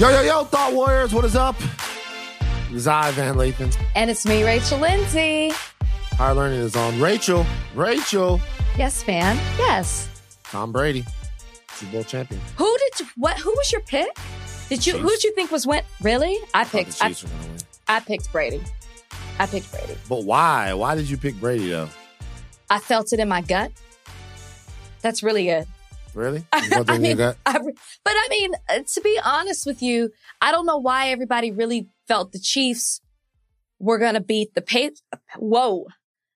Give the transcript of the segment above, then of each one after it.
Yo, yo, yo, Thought Warriors, what is up? Zai Van Lathan. And it's me, Rachel Lindsay. Higher Learning is on. Rachel, Rachel. Yes, fan. Yes. Tom Brady, Super Bowl champion. Who did you, what? Who was your pick? Did you? Chiefs. Who did you think was went? Really? I I picked. I, were gonna win. I picked Brady. I picked Brady. But why? Why did you pick Brady though? I felt it in my gut. That's really it. Really? You felt that I mean. I but I mean, uh, to be honest with you, I don't know why everybody really felt the Chiefs were going to beat the pay. Whoa,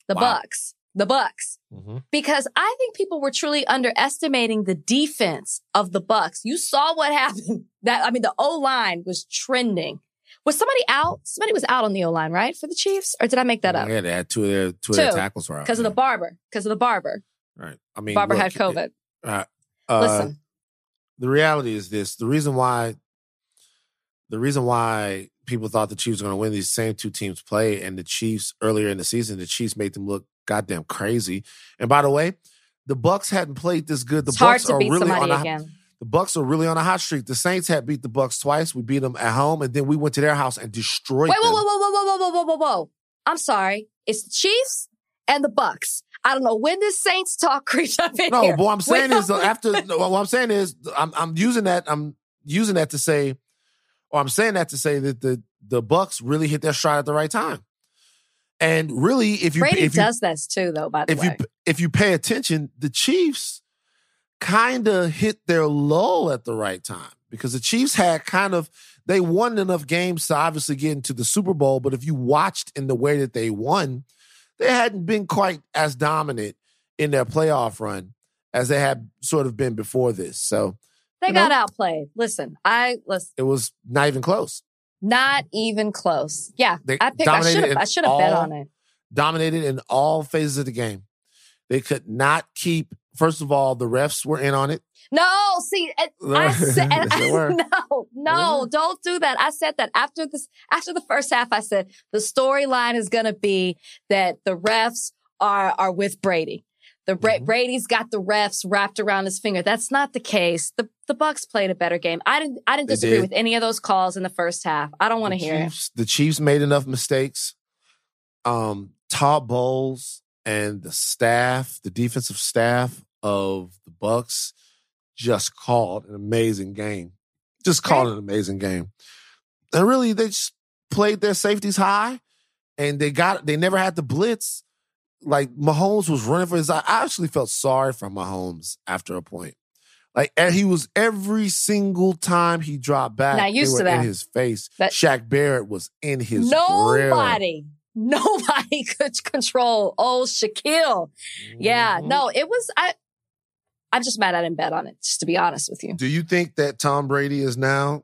the Wow. Bucks, the Bucks, Mhm. because I think people were truly underestimating the defense of the Bucks. You saw what happened. That I mean, the O line was trending. Was somebody out? Somebody was out on the O line, right, for the Chiefs, or did I make that up? Yeah, they had two of their two, of their tackles were out. Because of the barber. Because of the barber. right. I mean, Barber look, had COVID. Uh, uh, Listen, the reality is this: the reason why, the reason why people thought the Chiefs were going to win these same two teams play, and the Chiefs earlier in the season, the Chiefs made them look goddamn crazy. And by the way, the Bucks hadn't played this good. The it's Bucks are really on a, again. the Bucks are really on a hot streak. The Saints had beat the Bucks twice. We beat them at home, and then we went to their house and destroyed Wait, them. whoa, whoa, whoa, whoa, whoa, whoa, whoa, whoa, whoa. I'm sorry. It's the Chiefs and the Bucks. I don't know when this Saints talk creeps up in No, here. but what I'm saying is uh, after no, what I'm saying is I'm I'm using that I'm using that to say, or I'm saying that to say that the the Bucks really hit their stride at the right time, and really if you Brady if you does this too, though. By the if way, you if you pay attention, the Chiefs kind of hit their lull at the right time because the Chiefs had kind of they won enough games to obviously get into the Super Bowl, but if you watched in the way that they won, they hadn't been quite as dominant in their playoff run as they had sort of been before this. So they got know? outplayed. Listen, I listen, it was not even close. not even close. Yeah, They I picked. I should have. I should have bet on it. Dominated in all phases of the game. They could not keep. First of all, the refs were in on it. No, see, I, said, no, no, don't do that. I said that after this, after the first half, I said the storyline is going to be that the refs are are with Brady. The Bra- Mhm. Brady's got the refs wrapped around his finger. That's not the case. The the Bucks played a better game. I didn't I didn't They disagree did. with any of those calls in the first half. I don't want to hear it. The Chiefs made enough mistakes. Um, Todd Bowles and the staff, the defensive staff of the Bucks, just called an amazing game. Just called an amazing game. And really, they just played their safeties high, and they got they never had the blitz. Like Mahomes was running for his. I actually felt sorry for Mahomes after a point. Like and he was every single time he dropped back, Not used to that. in his face. That- Shaq Barrett was in his grill. Nobody, nobody could control old Shaquille. Yeah, Mhm. no, it was. I. I'm just mad I didn't bet on it. Just to be honest with you. Do you think that Tom Brady is now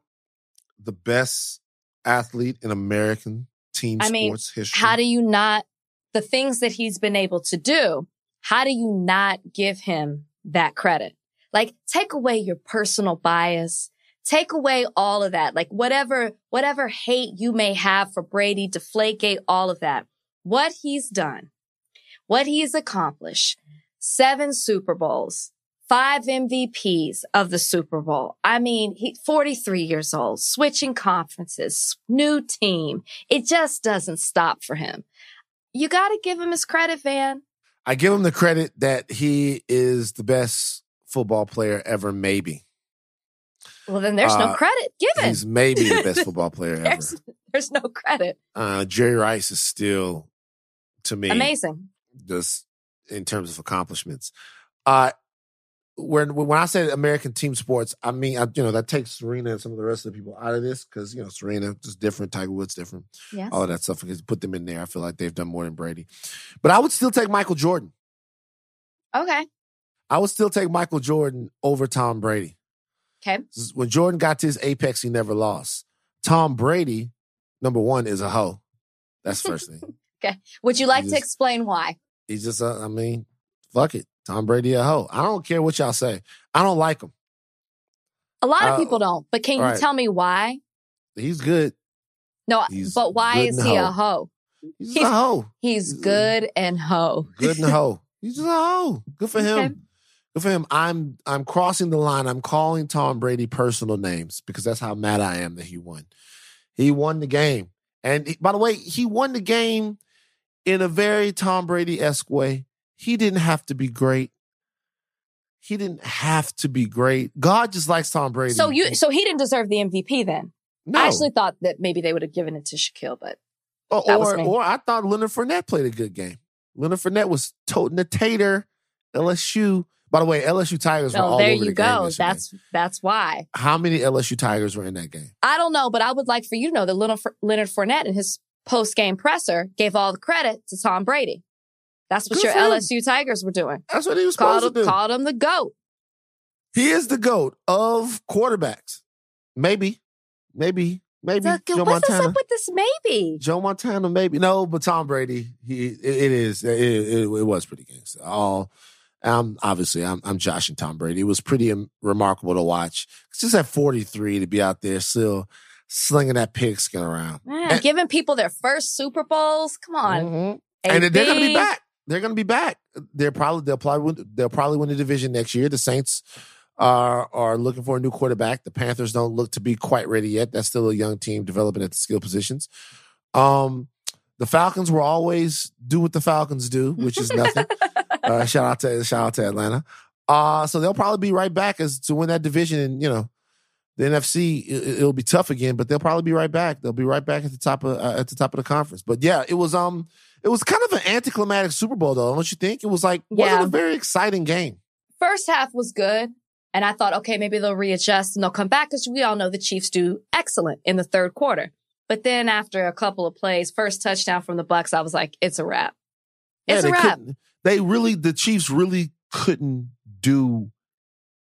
the best athlete in American team I mean, sports history? How do you not the things that he's been able to do? How do you not give him that credit? Like take away your personal bias. Take away all of that. Like whatever, whatever hate you may have for Brady, deflategate all of that. What he's done, what he's accomplished, seven Super Bowls, five MVPs of the Super Bowl. I mean, he 43 years old, switching conferences, new team. It just doesn't stop for him. You got to give him his credit, Van. I give him the credit that he is the best football player ever, maybe. Well, then there's no Uh, credit given. He's maybe the best football player ever. There's, there's no credit. Uh, Jerry Rice is still, to me, Amazing. just in terms of accomplishments. Uh, when when I say American team sports, I mean I, you know that takes Serena and some of the rest of the people out of this because you know Serena just different, Tiger Woods different, Yes. all that stuff. Because put them in there, I feel like they've done more than Brady. But I would still take Michael Jordan. Okay. I would still take Michael Jordan over Tom Brady. Okay. When Jordan got to his apex, he never lost. Tom Brady, number one, is a hoe. That's the first thing. Okay, would you like to Just- explain why? He's just, uh, I mean, fuck it. Tom Brady a hoe. I don't care what y'all say. I don't like him. A lot of Uh, people don't, but can you right. tell me why? He's good. No, He's but why is he a hoe. hoe? He's He's- a hoe. He's He's a- good and hoe. Good and a hoe. He's just a hoe. Good for him. Okay. Good for him. I'm I'm crossing the line. I'm calling Tom Brady personal names because that's how mad I am that he won. He won the game. And he- by the way, he won the game in a very Tom Brady esque way. He didn't have to be great. He didn't have to be great. God just likes Tom Brady. So you, so he didn't deserve the MVP then. no. I actually thought that maybe they would have given it to Shaquille, but or, that was or, or I thought Leonard Fournette played a good game. Leonard Fournette was toting the tater. LSU. By the way, LSU Tigers were oh, all there over you the game go. yesterday. That's that's why. how many LSU Tigers were in that game. I don't know, but I would like for you to know that Leonard, Fournette in his post game presser gave all the credit to Tom Brady. That's what Good your him. LSU Tigers were doing. That's what he was Called supposed to do. called him the goat. He is the goat of quarterbacks. Maybe, maybe, maybe So, Joe what's Montana. up with this? Maybe. Joe Montana, maybe no, but Tom Brady, he it, it is it, it, it was pretty gangster. All um, obviously, I'm I'm joshing Tom Brady. It was pretty remarkable to watch. Just at 43 to be out there still slinging that pigskin around, Man, And- giving people their first Super Bowls. Come on. Mhm. and they're going to be back. They're going to be back. They're probably they'll probably win, they'll probably win the division next year. The Saints are are looking for a new quarterback. The Panthers don't look to be quite ready yet. That's still a young team developing at the skill positions. Um, the Falcons will always do what the Falcons do, which is nothing. uh, shout out to shout out to Atlanta. Uh, so they'll probably be right back as to win that division, and you know. The NFC it, it'll be tough again, but they'll probably be right back. They'll be right back at the top of uh, at the top of the conference. But yeah, it was um it was kind of an anticlimactic Super Bowl, though, don't you think? It was like wasn't a very exciting game. First half was good. And I thought, okay, maybe they'll readjust and they'll come back because we all know the Chiefs do excellent in the third quarter. But then after a couple of plays, first touchdown from the Bucks, I was like, it's a wrap. It's they a wrap. They really, the Chiefs really couldn't do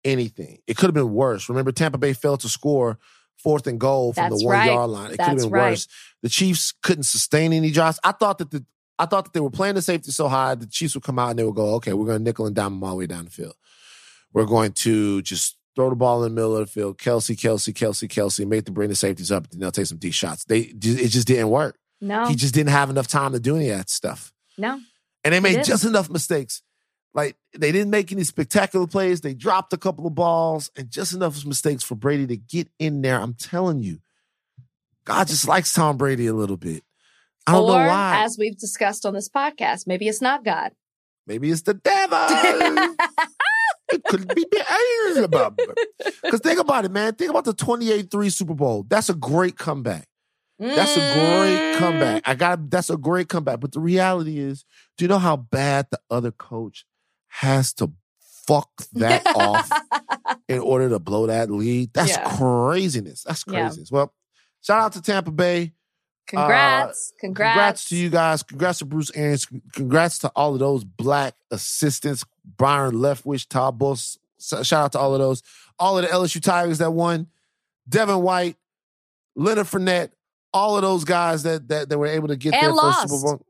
anything. It could have been worse. Remember, Tampa Bay failed to score fourth and goal from That's the one right. yard line. It could have been right. worse. The Chiefs couldn't sustain any drops. I thought that the I thought that they were playing the safety so high, the Chiefs would come out and they would go, okay, we're going to nickel and dime them all the way down the field. We're going to just throw the ball in the middle of the field, Kelce, Kelce, Kelce, Kelce, make them bring the safeties up, and they'll take some deep shots. They it just didn't work. No, He just didn't have enough time to do any of that stuff. no. And they made just enough mistakes. Like they didn't make any spectacular plays. They dropped a couple of balls and just enough mistakes for Brady to get in there. I'm telling you, God just likes Tom Brady a little bit. I don't or, know why. as we've discussed on this podcast, maybe it's not God. Maybe it's the devil. it could be Beelzebub. Because think about it, man. Think about the 28-3 Super Bowl. That's a great comeback. That's a great Mm. comeback. I got that's a great comeback. But the reality is, do you know how bad the other coach has to fuck that off in order to blow that lead? That's Yeah. craziness. That's Yeah. craziness. Well, shout out to Tampa Bay. Congrats. Uh, congrats. Congrats to you guys. Congrats to Bruce Arians. Congrats to all of those black assistants, Byron Leftwich, Todd Bowles. Shout out to all of those. All of the LSU Tigers that won. Devin White, Leonard Fournette, all of those guys that that, that were able to get And their lost. first Super Bowl.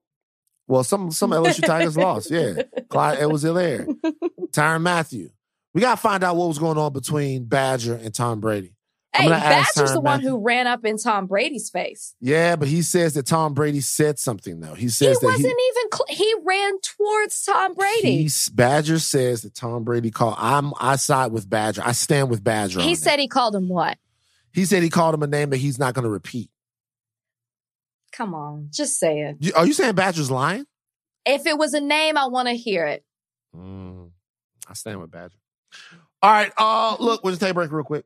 Well, some some LSU Tigers lost. Yeah. Clyde Edwards Helaire, Tyrann Mathieu. We got to find out what was going on between Badger and Tom Brady. I'm Hey, Badger's Tyrann the one who ran up in Tom Brady's face. Yeah, but he says that Tom Brady said something though. He He says that wasn't he, even. Cl- he ran towards Tom Brady. He's, Badger says that Tom Brady called. I'm. I side with Badger. I stand with Badger. on He that. said he called him what? He said he called him a name that he's not going to repeat. Come on, just say it. You- Are you saying Badger's lying? If it was a name, I want to hear it. Mm, I stand with Badger. All right. Uh, look, we'll just take a break real quick.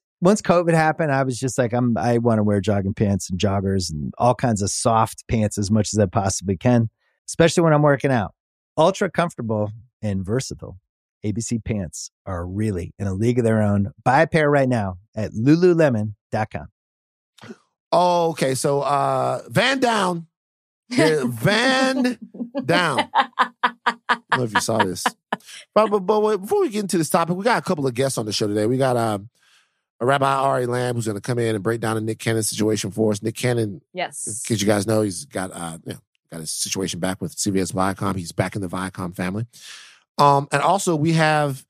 once COVID happened, I was just like, I'm I want to wear jogging pants and joggers and all kinds of soft pants as much as I possibly can, especially when I'm working out. Ultra comfortable and versatile. ABC pants are really in a league of their own. Buy a pair right now at lululemon.com. Oh, okay. So uh, Van Down, Van Down. I don't know if you saw this. But, but, but before we get into this topic, we got a couple of guests on the show today. We got um, Rabbi Ari Lamm, who's going to come in and break down the Nick Cannon situation for us. Nick Cannon, Yes. in case you guys know, he's got uh, you know, got his situation back with CBS Viacom. He's back in the Viacom family. Um, and also we have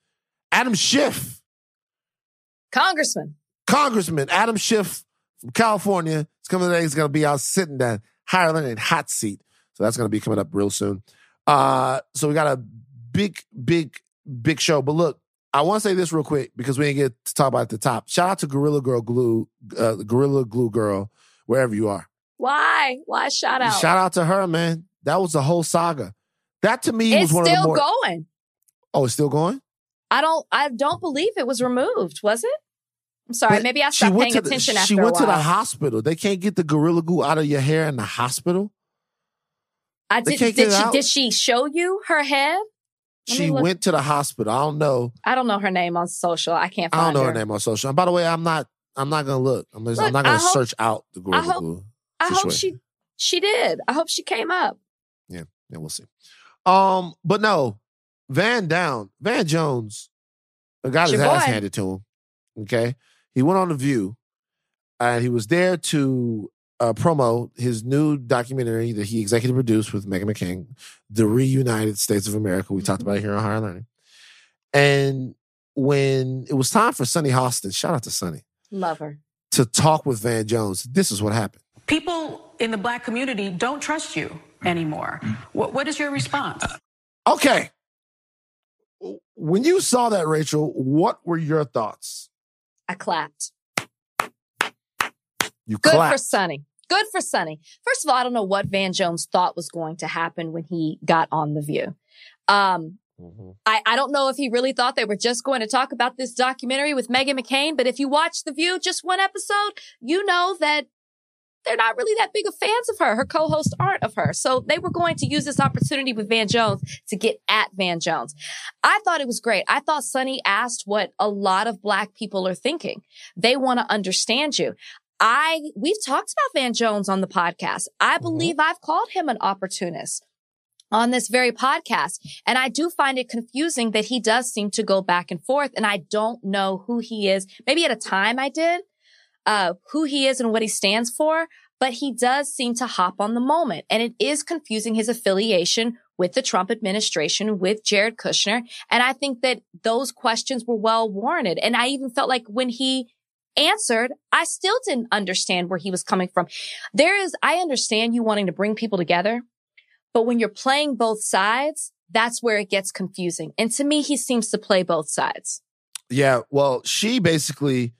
Adam Schiff, Congressman. Congressman Adam Schiff from California. He's coming today. He's going to be out sitting that higher learning hot seat. So that's going to be coming up real soon. Uh, so we got a big, big, big show. But look, I want to say this real quick because we didn't get to talk about it at the top. Shout out to Gorilla Girl Glue, uh, Gorilla Glue Girl, wherever you are. Why? Why shout out? Shout out to her, man. That was the whole saga. That to me it's was one of the still more. going. Oh, it's still going. I don't. I don't believe it was removed. Was it? I'm sorry. But maybe I stopped paying the, attention after She went to the hospital. They can't get the Gorilla Glue out of your hair in the hospital. I did. Did she? Did she show you her head? She look. went to the hospital. I don't know. I don't know her name on social. I can't I don't know her. her name on social. And by the way, I'm not. I'm not gonna look. I'm, just, I'm not gonna I hope- search out the Gorilla hope- I hope she she did. I hope she came up. Yeah, yeah, we'll see. Um, but no, Van Down, Van Jones, got his ass handed to him. Okay, he went on the View, and he was there to uh, promo his new documentary that he executive produced with Meghan McCain, "The Reunited States of America." We talked about it here on Higher Learning, and when it was time for Sunny Hostin, shout out to Sunny, Love her. to talk with Van Jones, this is what happened. People in the black community don't trust you anymore. What, what is your response? Okay. When you saw that, Rachel, what were your thoughts? I clapped. You Good clapped. for Sunny. Good for Sunny. First of all, I don't know what Van Jones thought was going to happen when he got on The View. Um, Mhm. I, I don't know if he really thought they were just going to talk about this documentary with Meghan McCain, but if you watch The View, just one episode, you know that they're not really that big of fans of her. Her co-hosts aren't of her. So they were going to use this opportunity with Van Jones to get at Van Jones. I thought it was great. I thought Sunny asked what a lot of black people are thinking. They want to understand you. I, we've talked about Van Jones on the podcast. I believe I've called him an opportunist on this very podcast. And I do find it confusing that he does seem to go back and forth. And I don't know who he is. Maybe at a time I did, uh, who he is and what he stands for, but he does seem to hop on the moment. And it is confusing his affiliation with the Trump administration, with Jared Kushner. And I think that those questions were well warranted. And I even felt like when he answered, I still didn't understand where he was coming from. There is, I understand you wanting to bring people together, but when you're playing both sides, that's where it gets confusing. And to me, he seems to play both sides. Yeah, well, she basically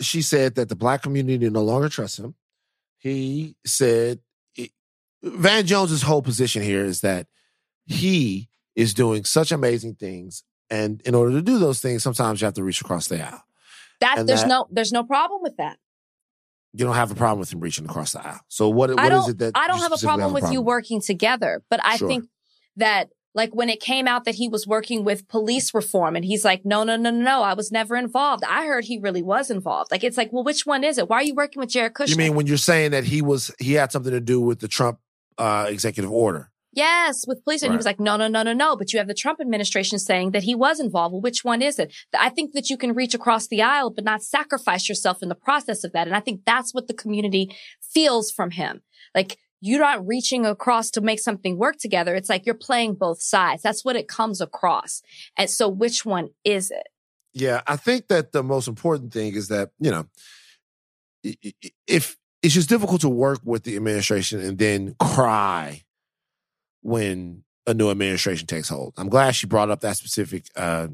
she said that the black community no longer trusts him. He said Van Jones's whole position here is that he is doing such amazing things, and in order to do those things, sometimes you have to reach across the aisle. That there's that- no there's no problem with that. You don't have a problem with him reaching across the aisle. So what? What is it that I don't have a problem with you working together, but I Sure. think that like when it came out that he was working with police reform and he's like, no, no, no, no, no, I was never involved. I heard he really was involved. Like it's like, well, which one is it? Why are you working with Jared Kushner? You mean when you're saying that he was he had something to do with the Trump uh, executive order? Yes, with police. And he was like, no, no, no, no, no. But you have the Trump administration saying that he was involved. Well, which one is it? I think that you can reach across the aisle, but not sacrifice yourself in the process of that. And I think that's what the community feels from him. Like you're not reaching across to make something work together. It's like you're playing both sides. That's what it comes across. And so which one is it? Yeah, I think that the most important thing is that, you know, if it's just difficult to work with the administration and then cry when a new administration takes hold. I'm glad she brought up that specific uh,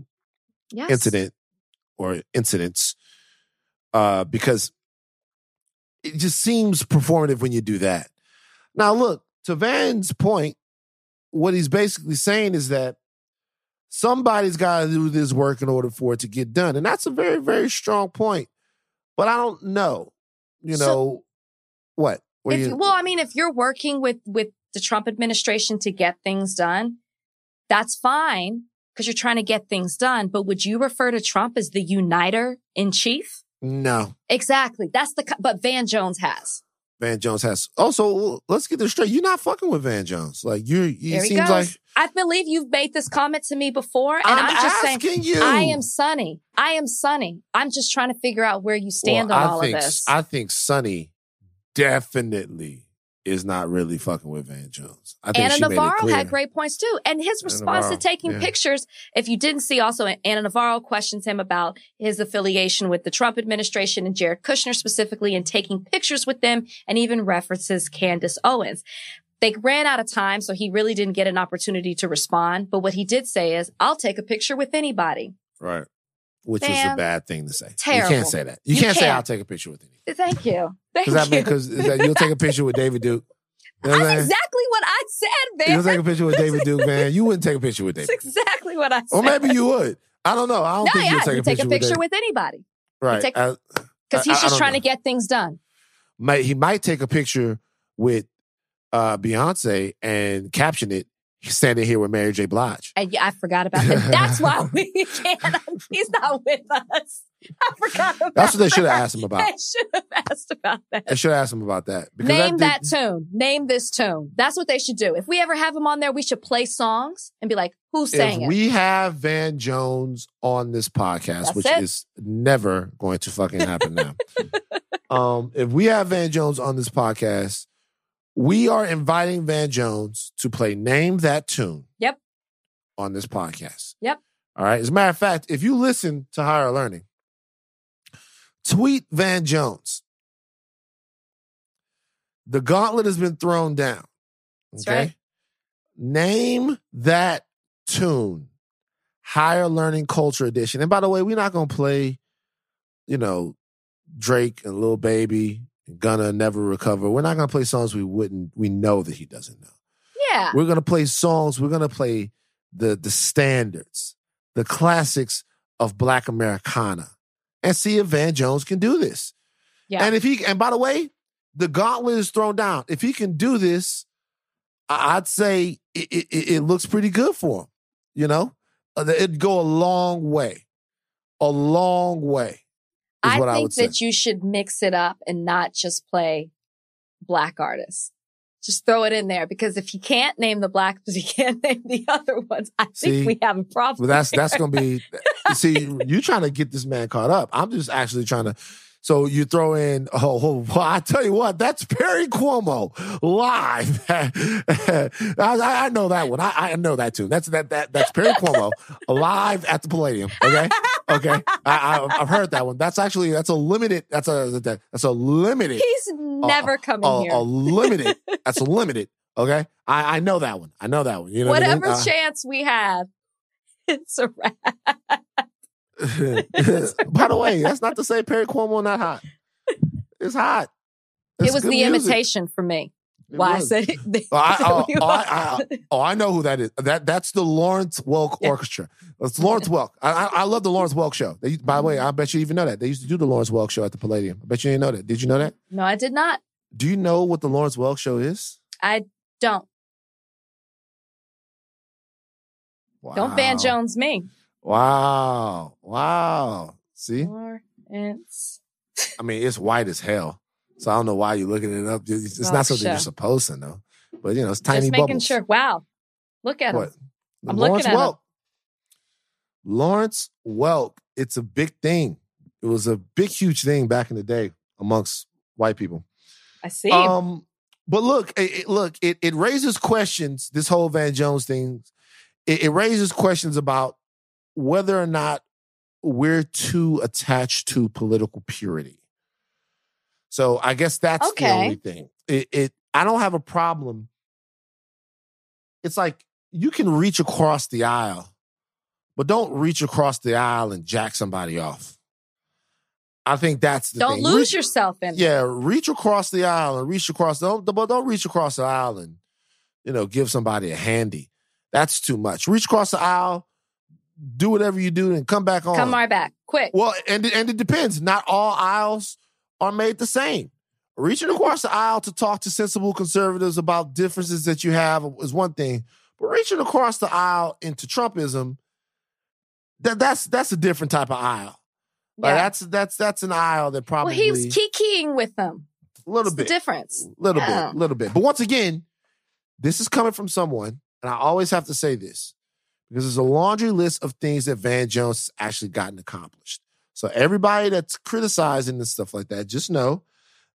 Yes. incident or incidents uh, because it just seems performative when you do that. Now, look, to Van's point, what he's basically saying is that somebody's got to do this work in order for it to get done. And that's a very, very strong point. But I don't know, you know, what? What If, you- well, I mean, if you're working with, with the Trump administration to get things done, that's fine because you're trying to get things done. But would you refer to Trump as the uniter in chief? no. Exactly. That's the, but Van Jones has. Van Jones has. Also, let's get this straight. You're not fucking with Van Jones. Like you, he seems goes. like I believe you've made this comment to me before, and I'm, I'm, just saying you. I am Sunny. I am Sunny. I'm just trying to figure out where you stand Well, on I all think, of this. I think Sunny definitely is not really fucking with Van Jones. I think Ana she made it Navarro clear. had great points too. And his response Navarro, to taking yeah. pictures, if you didn't see also, Ana Navarro questions him about his affiliation with the Trump administration and Jared Kushner specifically and taking pictures with them and even references Candace Owens. They ran out of time, so he really didn't get an opportunity to respond. But what he did say is, I'll take a picture with anybody. right, which was a bad thing to say. You can't say that. You, You can't, say can't. I'll take a picture with you. Thank you. Thank you. mean because you'll take a picture with David Duke. You know That's saying? exactly what I said, man. You'll take a picture with David Duke, man. You wouldn't take a picture with That's David. exactly what I said. Or maybe you would. I don't know. I don't No, think yeah, you'll take you a take picture, a picture with, with anybody right. because he's I just trying know. to get things done. might he might take a picture with uh Beyonce and caption it standing here with Mary J. Blige. And I forgot about that. That's why we can't. He's not with us. I forgot about That's what they should have asked him about. They should have asked about that. They should have asked him about that. Name that, did- tune. Name this tune. That's what they should do. If we ever have him on there, we should play songs and be like, who sang if it? we have Van Jones on this podcast, That's which it. is never going to fucking happen now. um, if we have Van Jones on this podcast, we are inviting Van Jones to play Name That Tune. Yep. On this podcast. Yep. All right. As a matter of fact, if you listen to Higher Learning, tweet Van Jones. The gauntlet has been thrown down. That's right. Name that tune. Higher Learning Culture Edition. And by the way, we're not going to play, you know, Drake and Lil Baby Gunna Never Recover. We're not to play songs we wouldn't, we know that he doesn't know. yeah. We're to play songs, we're to play the, the standards, the classics of Black Americana and see if Van Jones can do this. Yeah. And if he, and by the way, the gauntlet is thrown down. If he can do this, I'd say it, it, it looks pretty good for him. You know, Uh, it'd go a long way, a long way. I what I think would say. that you should mix it up and not just play black artists. Just throw it in there because if you can't name the black, but you can't name the other ones, I think See? we have a problem. But that's there. that's gonna be. see, you trying to get this man caught up. I'm just actually trying to. So you throw in. Oh, oh well, I tell you what, that's Perry Como live. I, I, I know that one. I, I know that too. That's that that that's Perry Como live at the Palladium. Okay, okay. I, I, I've heard that one. That's actually that's a limited. That's a that's a limited. He's never coming A, here. a limited. That's a limited. Okay, I, I know that one. I know that one. You know what I mean? Whatever Uh, chance we have, it's a wrap. By the way, that's not to say Perry Como not hot. It's hot. It's it was the music. imitation for me. Why I said it. Oh, I, oh, oh, I, I, oh, I know who that is. That that's the Lawrence Welk Yeah. Orchestra. It's Lawrence Welk. I, I, I love the Lawrence Welk show. They, by the way, mm-hmm. I bet you even know that they used to do the Lawrence Welk show at the Palladium. I bet you didn't know that. Did you know that? no, I did not. Do you know what the Lawrence Welk show is? I don't. Don't Van Jones me. Wow, wow. See, Lawrence. I mean, it's white as hell. So I don't know why you're looking it up. It's not something show. you're supposed to know. But you know, it's tiny Just making bubbles. sure. Wow. Look at What? him. I'm looking Lawrence at him. Welk. Lawrence Welk. It's a big thing. It was a big, huge thing back in the day amongst white people. I see. Um, but look, it, it- look, it, it raises questions. This whole Van Jones thing, it, it raises questions about whether or not we're too attached to political purity. So I guess that's the only thing. It, it I don't have a problem. It's like you can reach across the aisle, but don't reach across the aisle and jack somebody off. I think that's the Don't thing. lose Reach- yourself in yeah, reach across the aisle and reach across. Don't, but don't reach across the aisle and you know give somebody a handy. That's too much. Reach across the aisle, do whatever you do, and come back on. Come right back. Quick. Well, and and it depends. Not all aisles are made the same. Reaching across the aisle to talk to sensible conservatives about differences that you have is one thing, but reaching across the aisle into Trumpism, that that's that's a different type of aisle. Like, Yeah. that's that's that's an aisle that probably Well, he was kikiing with them. A little It's bit. the difference. little Yeah. bit, little bit. But once again, this is coming from someone, and I always have to say this because there's a laundry list of things that Van Jones has actually gotten accomplished. So everybody that's criticizing and stuff like that, just know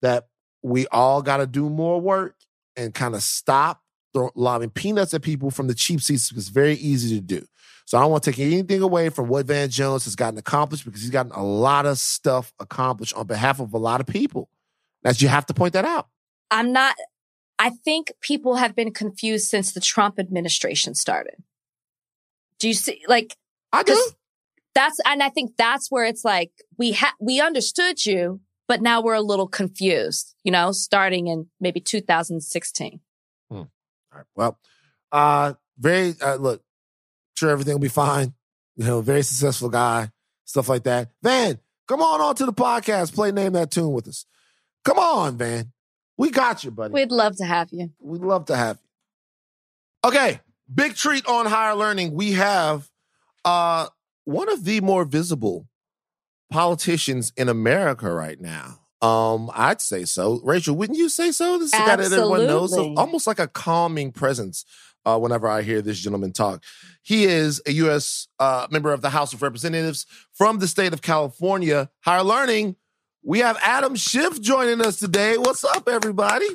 that we all got to do more work and kind of stop throw- lobbing peanuts at people from the cheap seats because it's very easy to do. So I don't want to take anything away from what Van Jones has gotten accomplished because he's gotten a lot of stuff accomplished on behalf of a lot of people. That you have to point that out. I'm not, I think people have been confused since the Trump administration started. Do you see, like, I do. That's, and I think that's where it's like, we ha, we understood you, but now we're a little confused, you know, starting in maybe 2016. All right. Well, uh, very uh, look, sure everything will be fine. You know, very successful guy, stuff like that. Van, come on on to the podcast. Play name that tune with us. Come on, Van. We got you, buddy. We'd love to have you. We'd love to have you. Okay, big treat on higher learning. We have uh one of the more visible politicians in America right now. Um, I'd say so. Rachel, wouldn't you say so? This is a guy that everyone knows, almost like a calming presence. Uh, whenever I hear this gentleman talk, he is a U.S. Uh, member of the House of Representatives from the state of California. Higher learning. We have Adam Schiff joining us today. What's up, everybody?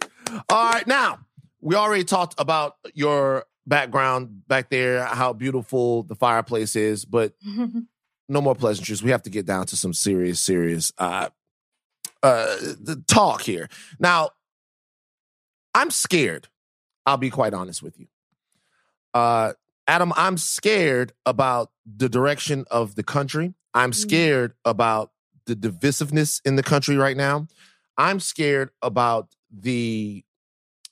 All right, now we already talked about your background back there, how beautiful the fireplace is, but no more pleasantries. We have to get down to some serious, serious uh, uh, the talk here. Now, I'm scared. I'll be quite honest with you. Uh, Adam, I'm scared about the direction of the country. I'm scared about the divisiveness in the country right now. I'm scared about the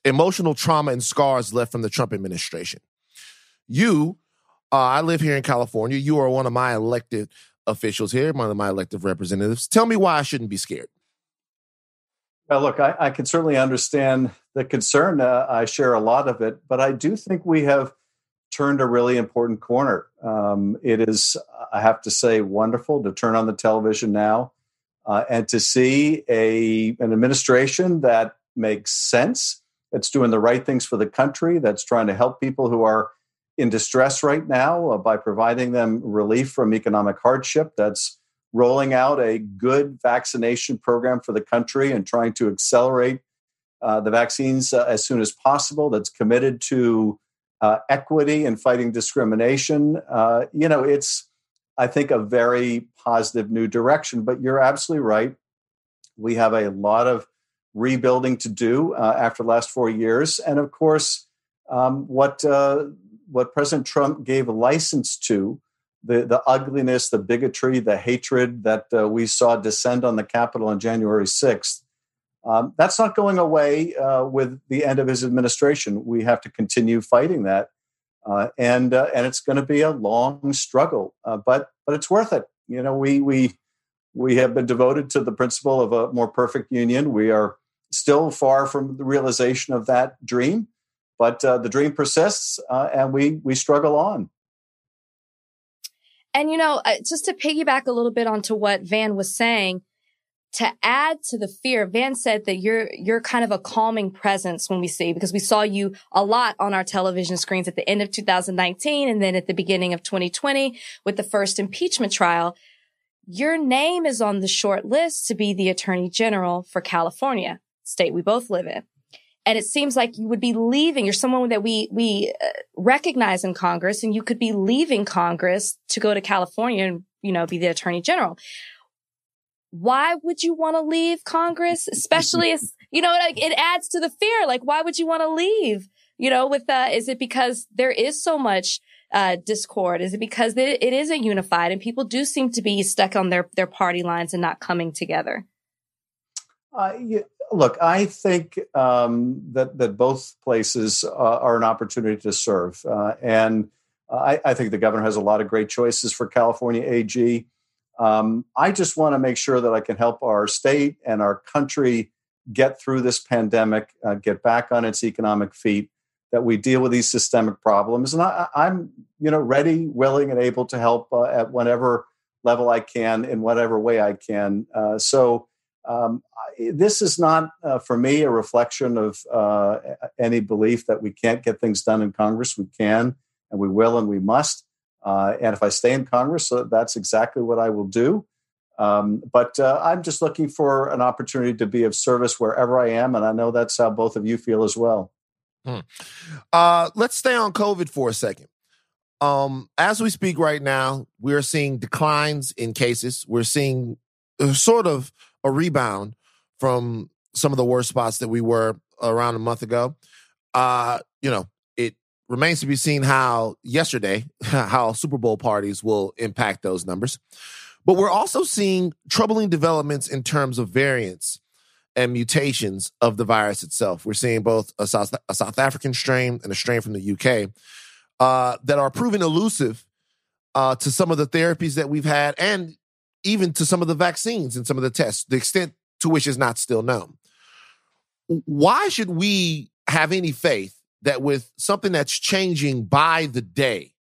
emotional trauma and scars left from the Trump administration. You, uh, I live here in California. You are one of my elected officials here, one of my elected representatives. Tell me why I shouldn't be scared. Well, look, I, I can certainly understand the concern. Uh, I share a lot of it, but I do think we have turned a really important corner. Um, it is, I have to say, wonderful to turn on the television now uh, and to see a an administration that makes sense, that's doing the right things for the country, that's trying to help people who are in distress right now uh, by providing them relief from economic hardship. That's rolling out a good vaccination program for the country and trying to accelerate uh, the vaccines uh, as soon as possible. That's committed to uh, equity and fighting discrimination. Uh, you know, it's, I think, a very positive new direction. But you're absolutely right. We have a lot of rebuilding to do uh, after the last four years. And of course, um, what, uh, what President Trump gave license to the the ugliness, the bigotry, the hatred that uh, we saw descend on the Capitol on January sixth. Um, that's not going away uh, with the end of his administration. We have to continue fighting that, uh, and uh, and it's going to be a long struggle, but but it's worth it. You know, we we we have been devoted to the principle of a more perfect union. We are still far from the realization of that dream, but uh, the dream persists, uh, and we we struggle on. And you know, uh, just to piggyback a little bit onto what Van was saying, to add to the fear, Van said that you're you're kind of a calming presence when we see because we saw you a lot on our television screens at the end of 2019 and then at the beginning of 2020 with the first impeachment trial. Your name is on the short list to be the Attorney General for California, state we both live in. And it seems like you would be leaving. You're someone that we we uh, recognize in Congress, and you could be leaving Congress to go to California and you know be the Attorney General. Why would you want to leave Congress, especially as you know, like it adds to the fear. Like, why would you want to leave? You know, with uh, is it because there is so much uh, discord? Is it because it, it isn't unified and people do seem to be stuck on their their party lines and not coming together? Uh, look, I think um, that that both places uh, are an opportunity to serve, uh, and I, I, think the governor has a lot of great choices for California AG. Um, I just want to make sure that I can help our state and our country get through this pandemic, uh, get back on its economic feet, that we deal with these systemic problems, and I, am you know ready, willing, and able to help uh, at whatever level I can in whatever way I can. Uh, so Um, this is not, uh, for me, a reflection of uh, any belief that we can't get things done in Congress. We can, and we will, and we must. Uh, and if I stay in Congress, uh, that's exactly what I will do. Um, but uh, I'm just looking for an opportunity to be of service wherever I am, and I know that's how both of you feel as well. Hmm. Uh, let's stay on COVID for a second. Um, as we speak right now, we're seeing declines in cases. We're seeing sort of a rebound from some of the worst spots that we were around a month ago. Uh, you know, it remains to be seen how yesterday, how Super Bowl parties will impact those numbers. But we're also seeing troubling developments in terms of variants and mutations of the virus itself. We're seeing both a South, a South African strain and a strain from the UK uh, that are proving elusive uh, to some of the therapies that we've had and even to some of the vaccines and some of the tests, the extent to which is not still known. Why should we have any faith that with something that's changing by the day,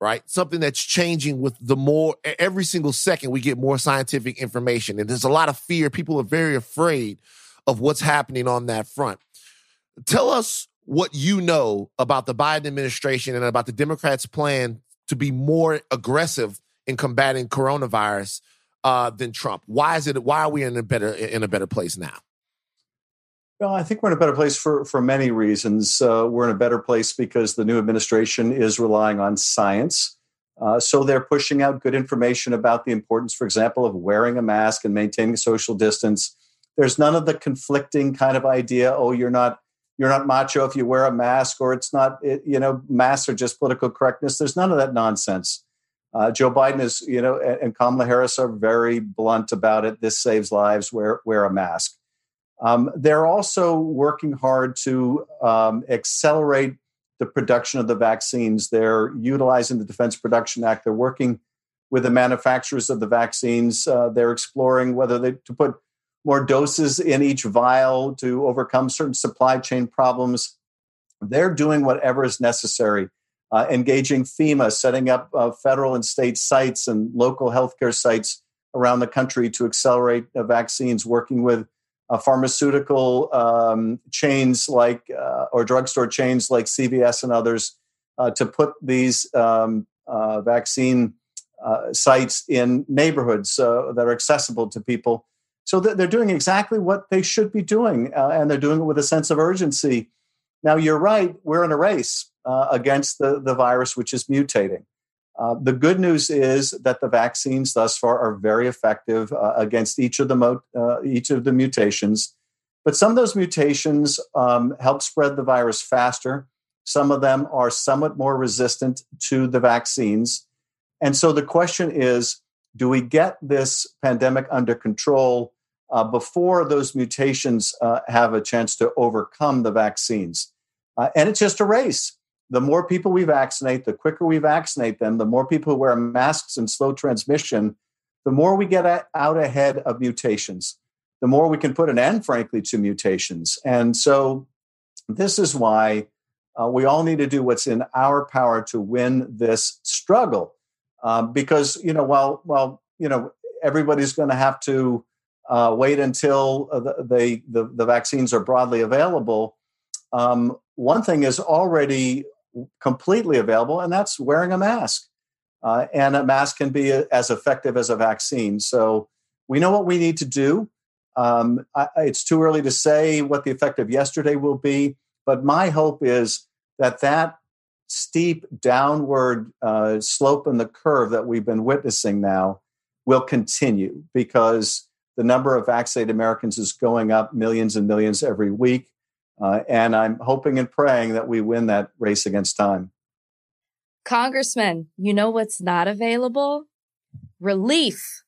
right? Something that's changing with the more every single second we get more scientific information. And there's a lot of fear. People are very afraid of what's happening on that front. Tell us what you know about the Biden administration and about the Democrats' plan to be more aggressive in combating coronavirus uh, than Trump. Why is it? Why are we in a better in a better place now? Well, I think we're in a better place for for many reasons. Uh, we're in a better place because the new administration is relying on science. Uh, so they're pushing out good information about the importance, for example, of wearing a mask and maintaining social distance. There's none of the conflicting kind of idea. Oh, you're not you're not macho if you wear a mask, or it's not. It, you know, masks are just political correctness. There's none of that nonsense. Uh, Joe Biden is, you know, and, and Kamala Harris are very blunt about it. This saves lives. Wear wear a mask. Um, they're also working hard to um, accelerate the production of the vaccines. They're utilizing the Defense Production Act. They're working with the manufacturers of the vaccines. Uh, they're exploring whether they to put more doses in each vial to overcome certain supply chain problems. They're doing whatever is necessary, uh, engaging FEMA, setting up uh, federal and state sites and local healthcare sites around the country to accelerate vaccines, working with uh, pharmaceutical um, chains like uh, or drugstore chains like CVS and others uh, to put these um, uh, vaccine uh, sites in neighborhoods uh, that are accessible to people. So they're doing exactly what they should be doing, and they're doing it with a sense of urgency. Now, you're right; we're in a race against the, the virus, which is mutating. Uh, the good news is that the vaccines thus far are very effective uh, against each of the mo- uh, each of the mutations, but some of those mutations um, help spread the virus faster. Some of them are somewhat more resistant to the vaccines, and so the question is: Do we get this pandemic under control uh, before those mutations uh, have a chance to overcome the vaccines? and it's just a race the more people we vaccinate, the quicker we vaccinate them, the more people who wear masks and slow transmission, the more we get out ahead of mutations, the more we can put an end, frankly, to mutations. And so, this is why uh, we all need to do what's in our power to win this struggle. Um, because you know, while while you know everybody's going to have to uh, wait until uh, the, the, the the vaccines are broadly available. Um, one thing is already completely available, and that's wearing a mask. Uh, and a mask can be as effective as a vaccine. So we know what we need to do. Um, I, it's too early to say what the effect of yesterday will be, but my hope is that that steep downward uh, slope in the curve that we've been witnessing now will continue because the number of vaccinated Americans is going up millions and millions every week. Uh, and I'm hoping and praying that we win that race against time. Congressman, you know what's not available? Relief.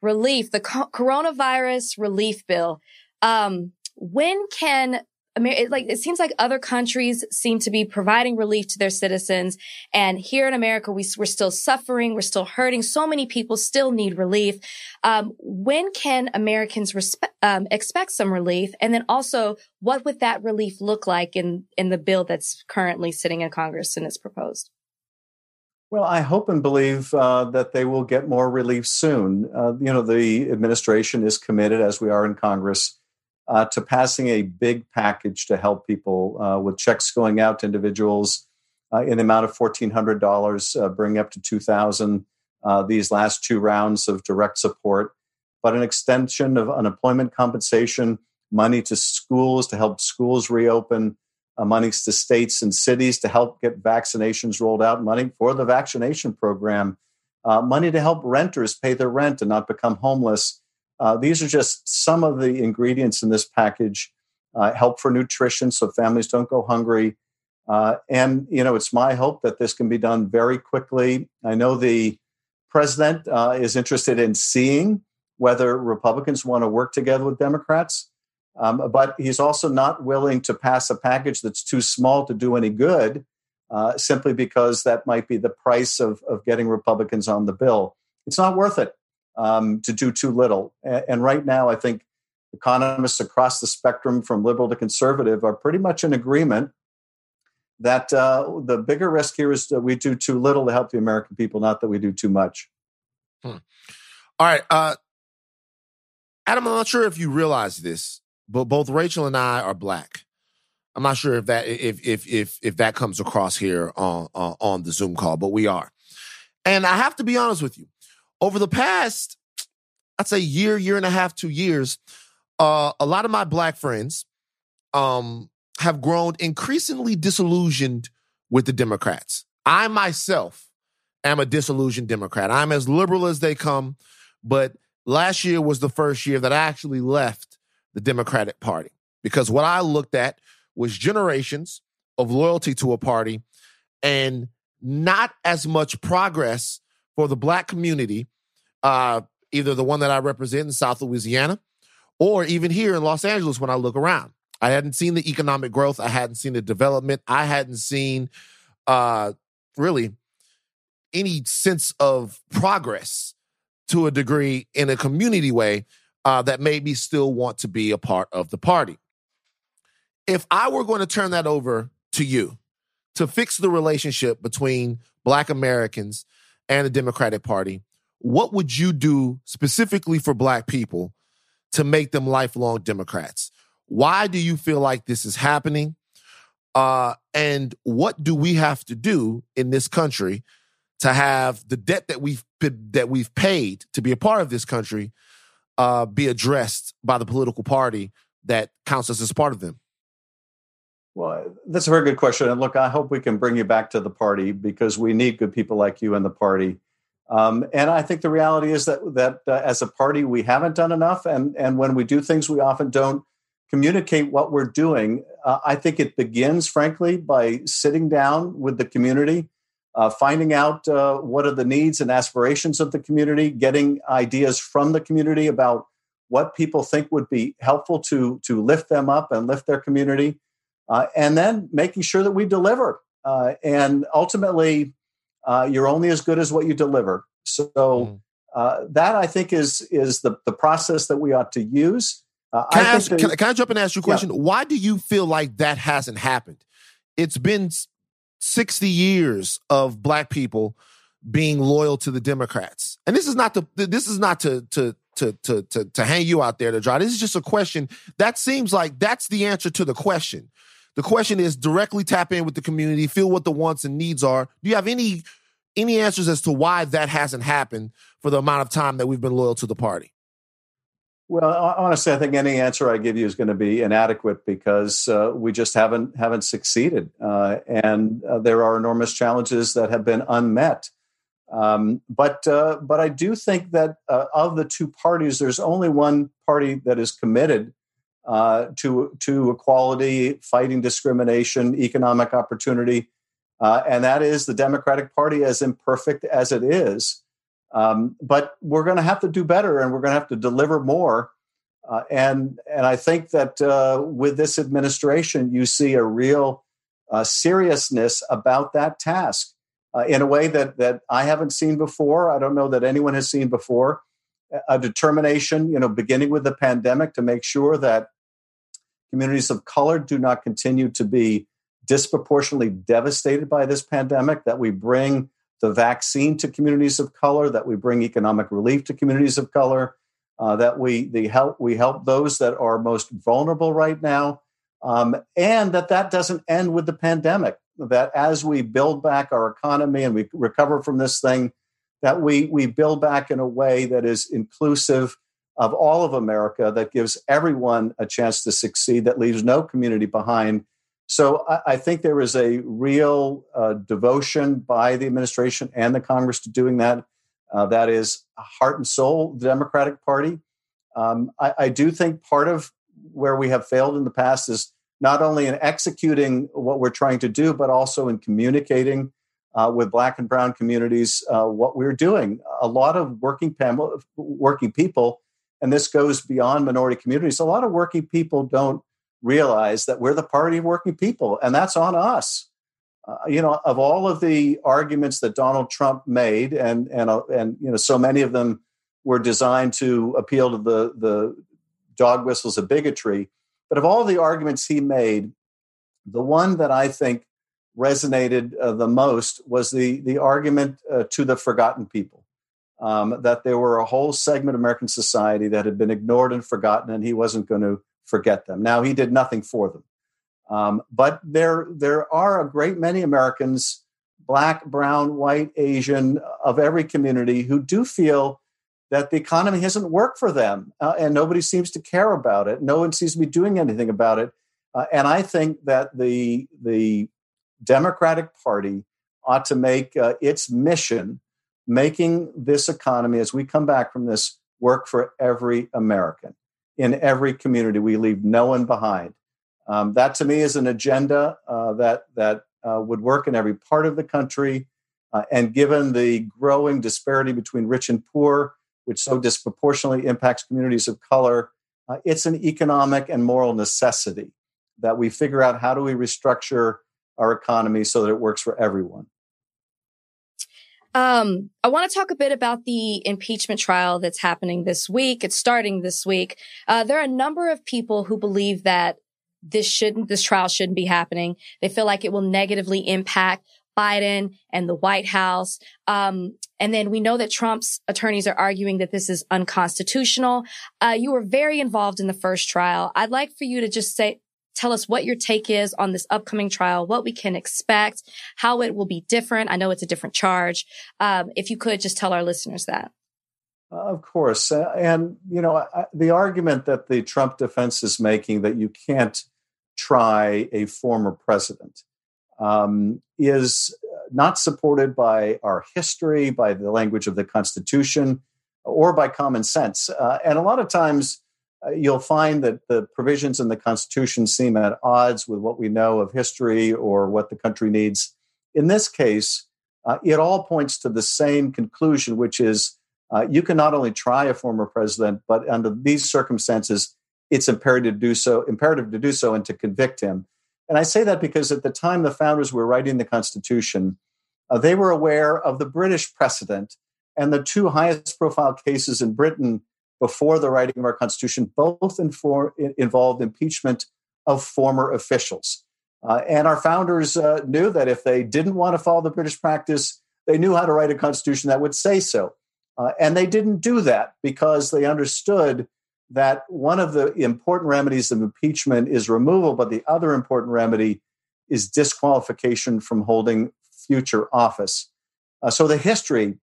Relief. The co- coronavirus relief bill. Um, when can Amer- like it seems like other countries seem to be providing relief to their citizens, and here in America, we, we're still suffering, we're still hurting. So many people still need relief. Um, when can Americans respe- um, expect some relief? And then also, what would that relief look like in in the bill that's currently sitting in Congress and is proposed? Well, I hope and believe uh, that they will get more relief soon. Uh, you know, the administration is committed, as we are in Congress, uh, to passing a big package to help people uh, with checks going out to individuals uh, in the amount of $1,400, uh, bring up to 2000 these last two rounds of direct support, but an extension of unemployment compensation, money to schools to help schools reopen, uh, monies to states and cities to help get vaccinations rolled out, money for the vaccination program, uh, money to help renters pay their rent and not become homeless. Uh, these are just some of the ingredients in this package. Uh, help for nutrition so families don't go hungry. Uh, and, you know, it's my hope that this can be done very quickly. I know the president uh, is interested in seeing whether Republicans want to work together with Democrats. Um, but he's also not willing to pass a package that's too small to do any good, uh, simply because that might be the price of, of getting Republicans on the bill. It's not worth it um, to do too little. And, right now, I think economists across the spectrum, from liberal to conservative, are pretty much in agreement that uh, the bigger risk here is that we do too little to help the American people, not that we do too much. Hmm. All right. Uh, Adam, I'm not sure if you realize this, but both Rachel and I are black. I'm not sure if that if if if if that comes across here on on, on the Zoom call, but we are. And I have to be honest with you. Over the past, I'd say year, year and a half, two years, uh, a lot of my black friends um, have grown increasingly disillusioned with the Democrats. I myself am a disillusioned Democrat. I'm as liberal as they come, but last year was the first year that I actually left the Democratic Party because what I looked at was generations of loyalty to a party and not as much progress for the black community, uh, either the one that I represent in South Louisiana or even here in Los Angeles when I look around. I hadn't seen the economic growth, I hadn't seen the development, I hadn't seen uh, really any sense of progress to a degree in a community way uh, that made me still want to be a part of the party. If I were going to turn that over to you to fix the relationship between Black Americans and the Democratic Party, what would you do specifically for Black people to make them lifelong Democrats? Why do you feel like this is happening? Uh, and what do we have to do in this country to have the debt that we've that we've paid to be a part of this country uh, be addressed by the political party that counts us as part of them? Well, that's a very good question. And look, I hope we can bring you back to the party because we need good people like you in the party. Um, and I think the reality is that that uh, as a party we haven't done enough, and and when we do things, we often don't communicate what we're doing. Uh, I think it begins, frankly, by sitting down with the community uh, finding out uh, what are the needs and aspirations of the community, getting ideas from the community about what people think would be helpful to to lift them up and lift their community, uh, and then making sure that we deliver. Uh, and ultimately, uh, you're only as good as what you deliver. So mm. that I think is is the the process that we ought to use. can, I, I ask, can, can, I jump and ask you a question? Yeah. Why do you feel like that hasn't happened? It's been 60 years of black people being loyal to the Democrats. And this is not the this is not to to to to to, to hang you out there to dry. This is just a question that seems like that's the answer to the question. The question is directly tap in with the community, feel what the wants and needs are. Do you have any any answers as to why that hasn't happened for the amount of time that we've been loyal to the party? Well, honestly, I think any answer I give you is going to be inadequate because uh, we just haven't haven't succeeded, uh, and uh, there are enormous challenges that have been unmet. Um, but uh, but I do think that uh, of the two parties, there's only one party that is committed uh, to to equality, fighting discrimination, economic opportunity, and that is the Democratic Party, as imperfect as it is. Um, but we're going to have to do better, and we're going to have to deliver more. Uh, and and I think that uh, with this administration, you see a real uh, seriousness about that task uh, in a way that that I haven't seen before. I don't know that anyone has seen before. A determination, you know, beginning with the pandemic, to make sure that communities of color do not continue to be disproportionately devastated by this pandemic. That we bring the vaccine to communities of color, that we bring economic relief to communities of color, uh, that we the help we help those that are most vulnerable right now, um, and that that doesn't end with the pandemic. That as we build back our economy and we recover from this thing, that we we build back in a way that is inclusive of all of America, that gives everyone a chance to succeed, that leaves no community behind. So I, I think there is a real uh, devotion by the administration and the Congress to doing that. Uh, that is heart and soul the Democratic Party. Um, I, I do think part of where we have failed in the past is not only in executing what we're trying to do, but also in communicating uh, with Black and Brown communities uh, what we're doing. A lot of working, working people, and this goes beyond minority communities, a lot of working people don't realize that we're the party of working people, and that's on us. Uh, you know, of all of the arguments that Donald Trump made, and and uh, and you know, so many of them were designed to appeal to the the dog whistles of bigotry. But of all the arguments he made, the one that I think resonated uh, the most was the the argument uh, to the forgotten people. Um, that there were a whole segment of American society that had been ignored and forgotten, and he wasn't going to forget them. Now, he did nothing for them. Um, but there, there are a great many Americans, black, brown, white, Asian, of every community, who do feel that the economy hasn't worked for them uh, and nobody seems to care about it. No one seems to be doing anything about it. Uh, and I think that the, the Democratic Party ought to make uh, its mission making this economy, as we come back from this, work for every American in every community. We leave no one behind. Um, that to me is an agenda uh, that that uh, would work in every part of the country. Uh, and given the growing disparity between rich and poor, which so disproportionately impacts communities of color, uh, it's an economic and moral necessity that we figure out how do we restructure our economy so that it works for everyone. Um, I want to talk a bit about the impeachment trial that's happening this week. It's starting this week. Uh, there are a number of people who believe that this shouldn't, this trial shouldn't be happening. They feel like it will negatively impact Biden and the White House. Um, and then we know that Trump's attorneys are arguing that this is unconstitutional. Uh, you were very involved in the first trial. I'd like for you to just say, tell us what your take is on this upcoming trial, what we can expect, how it will be different. I know it's a different charge. Um, if you could just tell our listeners that. Of course. Uh, and, you know, the argument that the Trump defense is making that you can't try a former president um, is not supported by our history, by the language of the Constitution, or by common sense. Uh, and a lot of times, you'll find that the provisions in the Constitution seem at odds with what we know of history or what the country needs. In this case, uh, it all points to the same conclusion, which is uh, you can not only try a former president, but under these circumstances, it's imperative to do so, imperative to do so, and to convict him. And I say that because at the time the founders were writing the Constitution, uh, they were aware of the British precedent and the two highest profile cases in Britain before the writing of our Constitution, both involved impeachment of former officials. Uh, and our founders uh, knew that if they didn't want to follow the British practice, they knew how to write a constitution that would say so. Uh, and they didn't do that because they understood that one of the important remedies of impeachment is removal, but the other important remedy is disqualification from holding future office. Uh, so the history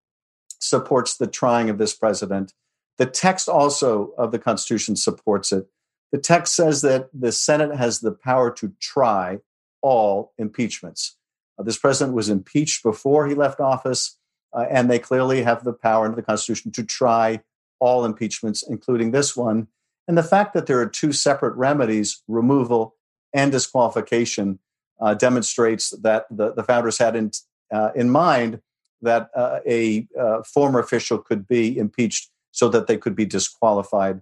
supports the trying of this president. The text also of the Constitution supports it. The text says that the Senate has the power to try all impeachments. Uh, this president was impeached before he left office, uh, and they clearly have the power under the Constitution to try all impeachments, including this one. And the fact that there are two separate remedies, removal and disqualification, uh, demonstrates that the, the founders had in, uh, in mind that uh, a uh, former official could be impeached so that they could be disqualified.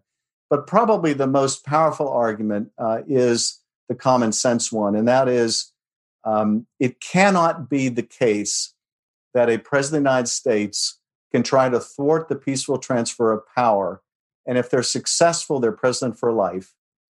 But probably the most powerful argument uh, is the common sense one, and that is um, it cannot be the case that a president of the United States can try to thwart the peaceful transfer of power. And if they're successful, they're president for life.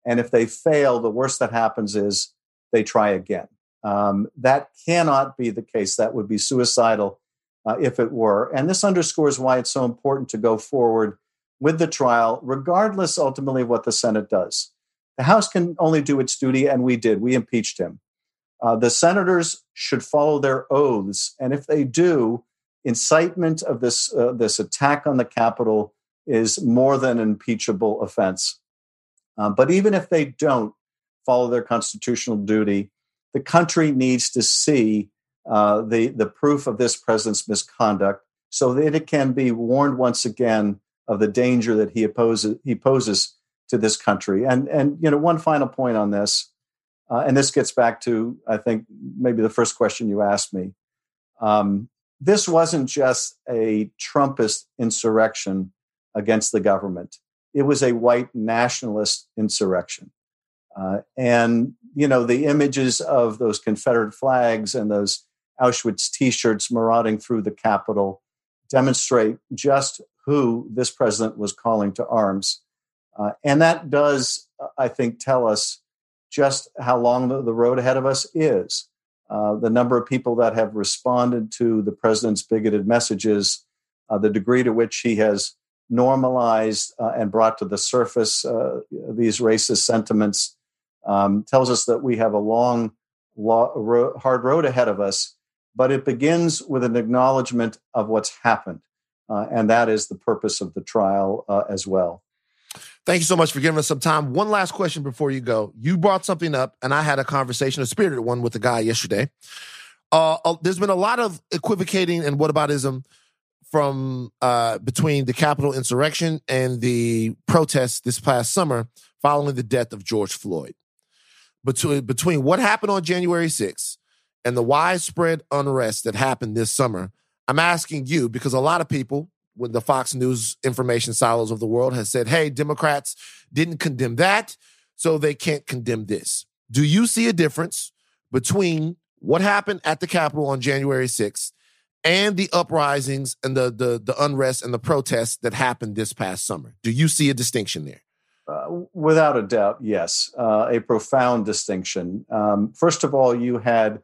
And if they fail, the worst that happens is they try again. Um, that cannot be the case. That would be suicidal uh, if it were. And this underscores why it's so important to go forward with the trial, regardless ultimately of what the Senate does. The House can only do its duty, and we did. We impeached him. Uh, the senators should follow their oaths, and if they do, incitement of this uh, this attack on the Capitol is more than an impeachable offense. Uh, but even if they don't follow their constitutional duty, the country needs to see uh, the the proof of this president's misconduct, so that it can be warned once again of the danger that he opposes he poses to this country. And and you know one final point on this, uh, and this gets back to I think maybe the first question you asked me. Um, this wasn't just a Trumpist insurrection against the government. It was a white nationalist insurrection. Uh, and, you know, the images of those Confederate flags and those Auschwitz t shirts marauding through the Capitol demonstrate just who this president was calling to arms. Uh, and that does, I think, tell us just how long the, the road ahead of us is. Uh, the number of people that have responded to the president's bigoted messages, uh, the degree to which he has normalized uh, and brought to the surface uh, these racist sentiments um, tells us that we have a long, hard road ahead of us. But it begins with an acknowledgement of what's happened. Uh, and that is the purpose of the trial uh, as well. Thank you so much for giving us some time. One last question before you go. You brought something up, and I had a conversation, a spirited one, with a guy yesterday. Uh, uh there's been a lot of equivocating and whataboutism from uh, between the Capitol insurrection and the protests this past summer following the death of George Floyd. Between between what happened on January 6th and the widespread unrest that happened this summer, I'm asking you because a lot of people with the Fox News information silos of the world has said, "Hey, Democrats didn't condemn that, so they can't condemn this." Do you see a difference between what happened at the Capitol on January 6th and the uprisings and the the the unrest and the protests that happened this past summer. Do you see a distinction there? Uh, without a doubt, yes, uh, a profound distinction. Um, first of all, you had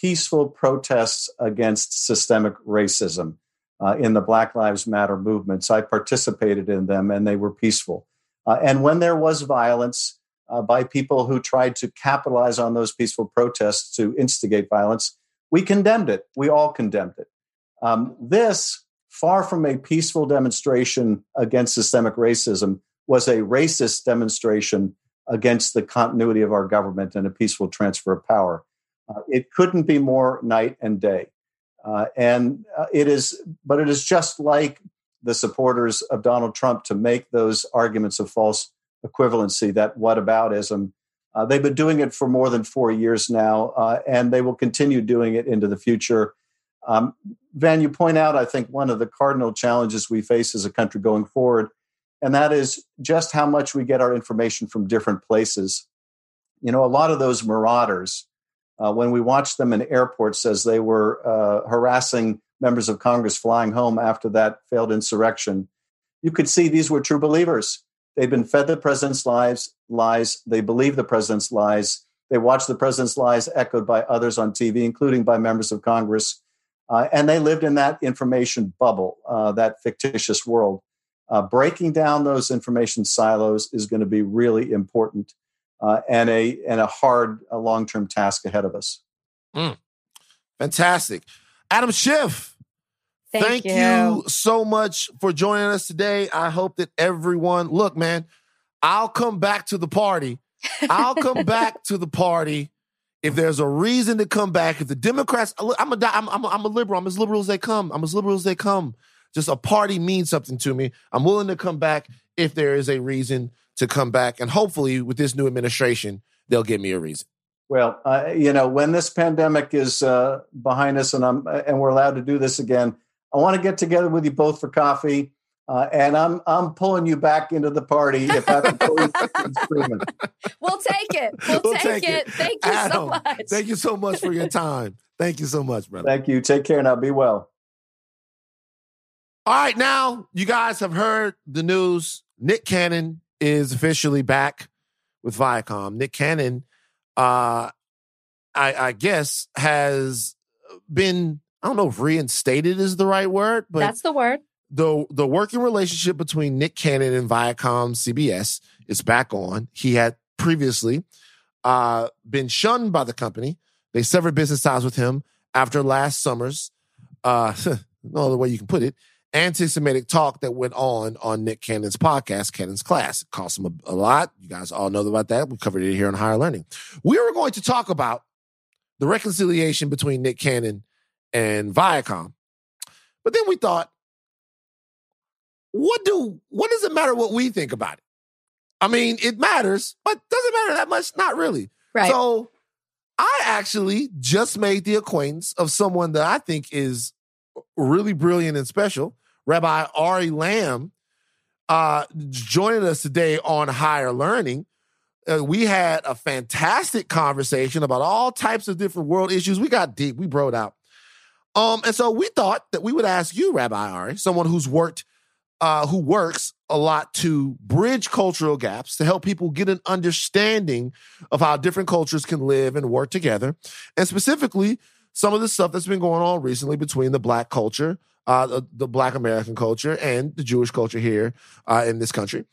peaceful protests against systemic racism uh, in the Black Lives Matter movements. I participated in them, and they were peaceful. Uh, and when there was violence uh, by people who tried to capitalize on those peaceful protests to instigate violence, we condemned it. We all condemned it. Um, this, far from a peaceful demonstration against systemic racism, was a racist demonstration against the continuity of our government and a peaceful transfer of power. Uh, it couldn't be more night and day. Uh, and uh, it is, but it is just like the supporters of Donald Trump to make those arguments of false equivalency, that whataboutism. Uh, they've been doing it for more than four years now, uh, and they will continue doing it into the future. Um, Van, you point out, I think, one of the cardinal challenges we face as a country going forward, and that is just how much we get our information from different places. You know, a lot of those marauders, uh, when we watched them in airports as they were uh, harassing members of Congress flying home after that failed insurrection, you could see these were true believers. They've been fed the president's lies, lies. They believe the president's lies. They watch the president's lies echoed by others on TV, including by members of Congress. Uh, and they lived in that information bubble, uh, that fictitious world. Uh, breaking down those information silos is going to be really important uh, and a and a hard, a long term task ahead of us. Mm. Fantastic, Adam Schiff. Thank, thank you. you so much for joining us today. I hope that everyone look, man. I'll come back to the party. I'll come back to the party if there's a reason to come back, if the Democrats, I'm a, I'm, I'm, a, I'm a liberal. I'm as liberal as they come. I'm as liberal as they come. Just a party means something to me. I'm willing to come back if there is a reason to come back. And hopefully, with this new administration, they'll give me a reason. Well, uh, you know, when this pandemic is uh, behind us and I'm and we're allowed to do this again, I want to get together with you both for coffee. Uh, and I'm I'm pulling you back into the party if I can pull you We'll take it. We'll, we'll take, take, it. Thank you Adam, so much. Thank you so much for your time. Thank you so much, brother. Thank you. Take care now. Be well. All right, now you guys have heard the news. Nick Cannon is officially back with Viacom. Nick Cannon, uh, I, I guess, has been I don't know if reinstated is the right word, but That's the word. the the working relationship between Nick Cannon and Viacom CBS is back on. He had previously uh, been shunned by the company. They severed business ties with him after last summer's, uh, no other way you can put it, anti-Semitic talk that went on on Nick Cannon's podcast, Cannon's Class. It cost him a, a lot. You guys all know about that. We covered it here on Higher Learning. We were going to talk about the reconciliation between Nick Cannon and Viacom. But then we thought, what do what does it matter what we think about it? I mean, it matters, but doesn't matter that much. Not really. Right. So I actually just made the acquaintance of someone that I think is really brilliant and special, Rabbi Ari Lamm, uh, joining us today on Higher Learning. Uh, we had a fantastic conversation about all types of different world issues. We got deep, we broke out. Um, and so we thought that we would ask you, Rabbi Ari, someone who's worked, uh, who works a lot to bridge cultural gaps to help people get an understanding of how different cultures can live and work together, and specifically some of the stuff that's been going on recently between the Black culture, uh, the, the Black American culture, and the Jewish culture here uh, in this country.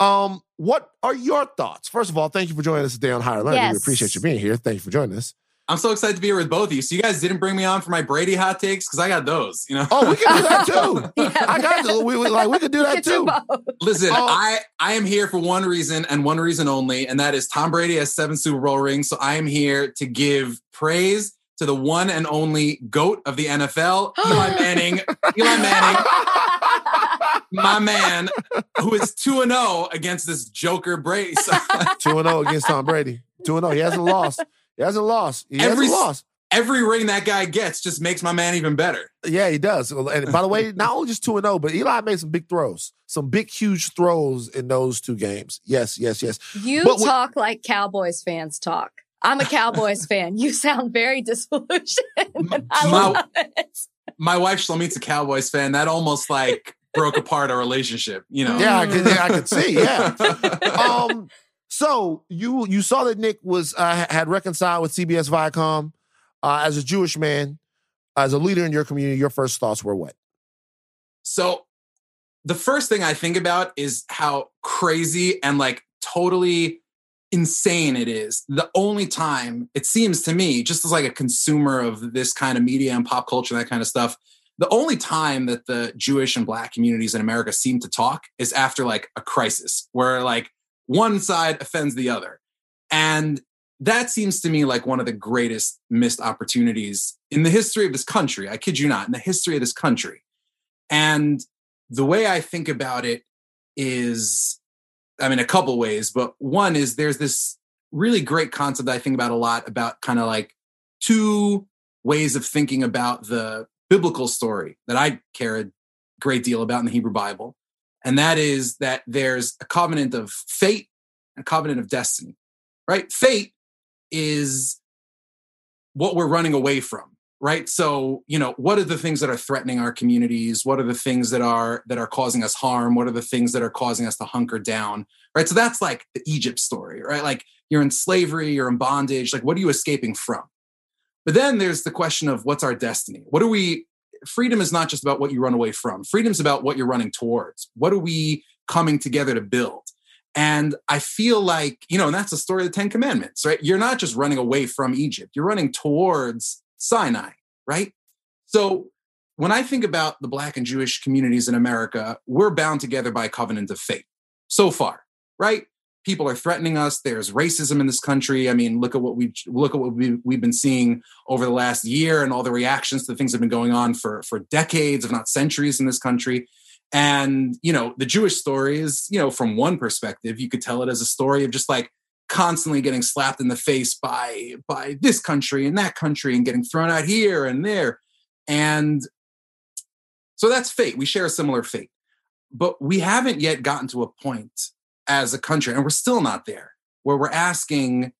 Um, what are your thoughts? First of all, thank you for joining us today on Higher Learning. We appreciate you being here. Thank you for joining us. I'm so excited to be here with both of you. So you guys didn't bring me on for my Brady hot takes because I got those. You know, Oh, we can do that too. Yeah. I got you. We, we- like we could do that too. vote. listen, Oh. I I am here for one reason and one reason only, and that is Tom Brady has seven Super Bowl rings. So I am here to give praise to the one and only goat of the NFL, Eli Manning. Eli Manning, my man, who is two and zero against this Joker Brady. So Two and zero against Tom Brady. Two and zero. He hasn't lost. He hasn't lost. He Every hasn't lost. every ring that guy gets just makes my man even better. Yeah, he does. And by the way, not only just two and zero, but Eli made some big throws, some big, huge throws in those two games. Yes, yes, yes. You But we- talk like Cowboys fans talk. I'm a Cowboys fan. You sound very disillusioned. and I My- love it. My wife Shlomit's a Cowboys fan. That almost like broke apart our relationship. You know. Yeah, I could, yeah, I could see. Yeah. Um. So you you saw that Nick was uh, had reconciled with CBS Viacom uh, as a Jewish man, as a leader in your community. Your first thoughts were what? So the first thing I think about is how crazy and like totally insane it is. The only time it seems to me, just as like a consumer of this kind of media and pop culture that kind of stuff, the only time that the Jewish and black communities in America seem to talk is after like a crisis where like one side offends the other. And that seems to me like one of the greatest missed opportunities in the history of this country. I kid you not, in the history of this country. And the way I think about it is, I mean, a couple ways, but one is there's this really great concept that I think about a lot about kind of like two ways of thinking about the biblical story that I care a great deal about in the Hebrew Bible. And that is that there's a covenant of fate and a covenant of destiny, right? Fate is what we're running away from right? So you know what are the things that are threatening our communities? What are the things that are that are causing us harm? What are the things that are causing us to hunker down right? So that's like the egypt story right? Like you're in slavery you're in bondage like what are you escaping from? But then there's the question of what's our destiny? What are we freedom is not just about what you run away from. Freedom's about what you're running towards. What are we coming together to build? And I feel like, you know, and that's the story of the Ten Commandments, right? You're not just running away from Egypt, you're running towards Sinai, right? So when I think about the Black and Jewish communities in America, we're bound together by a covenant of fate so far, right? People are threatening us. There's racism in this country. I mean, look at what we look at what we, we've been seeing over the last year and all the reactions to the things that have been going on for for decades, if not centuries, in this country. And, you know, the Jewish story is, you know, from one perspective, you could tell it as a story of just like constantly getting slapped in the face by by this country and that country and getting thrown out here and there. And so that's fate. We share a similar fate. But we haven't yet gotten to a point as a country, and we're still not there, where we're asking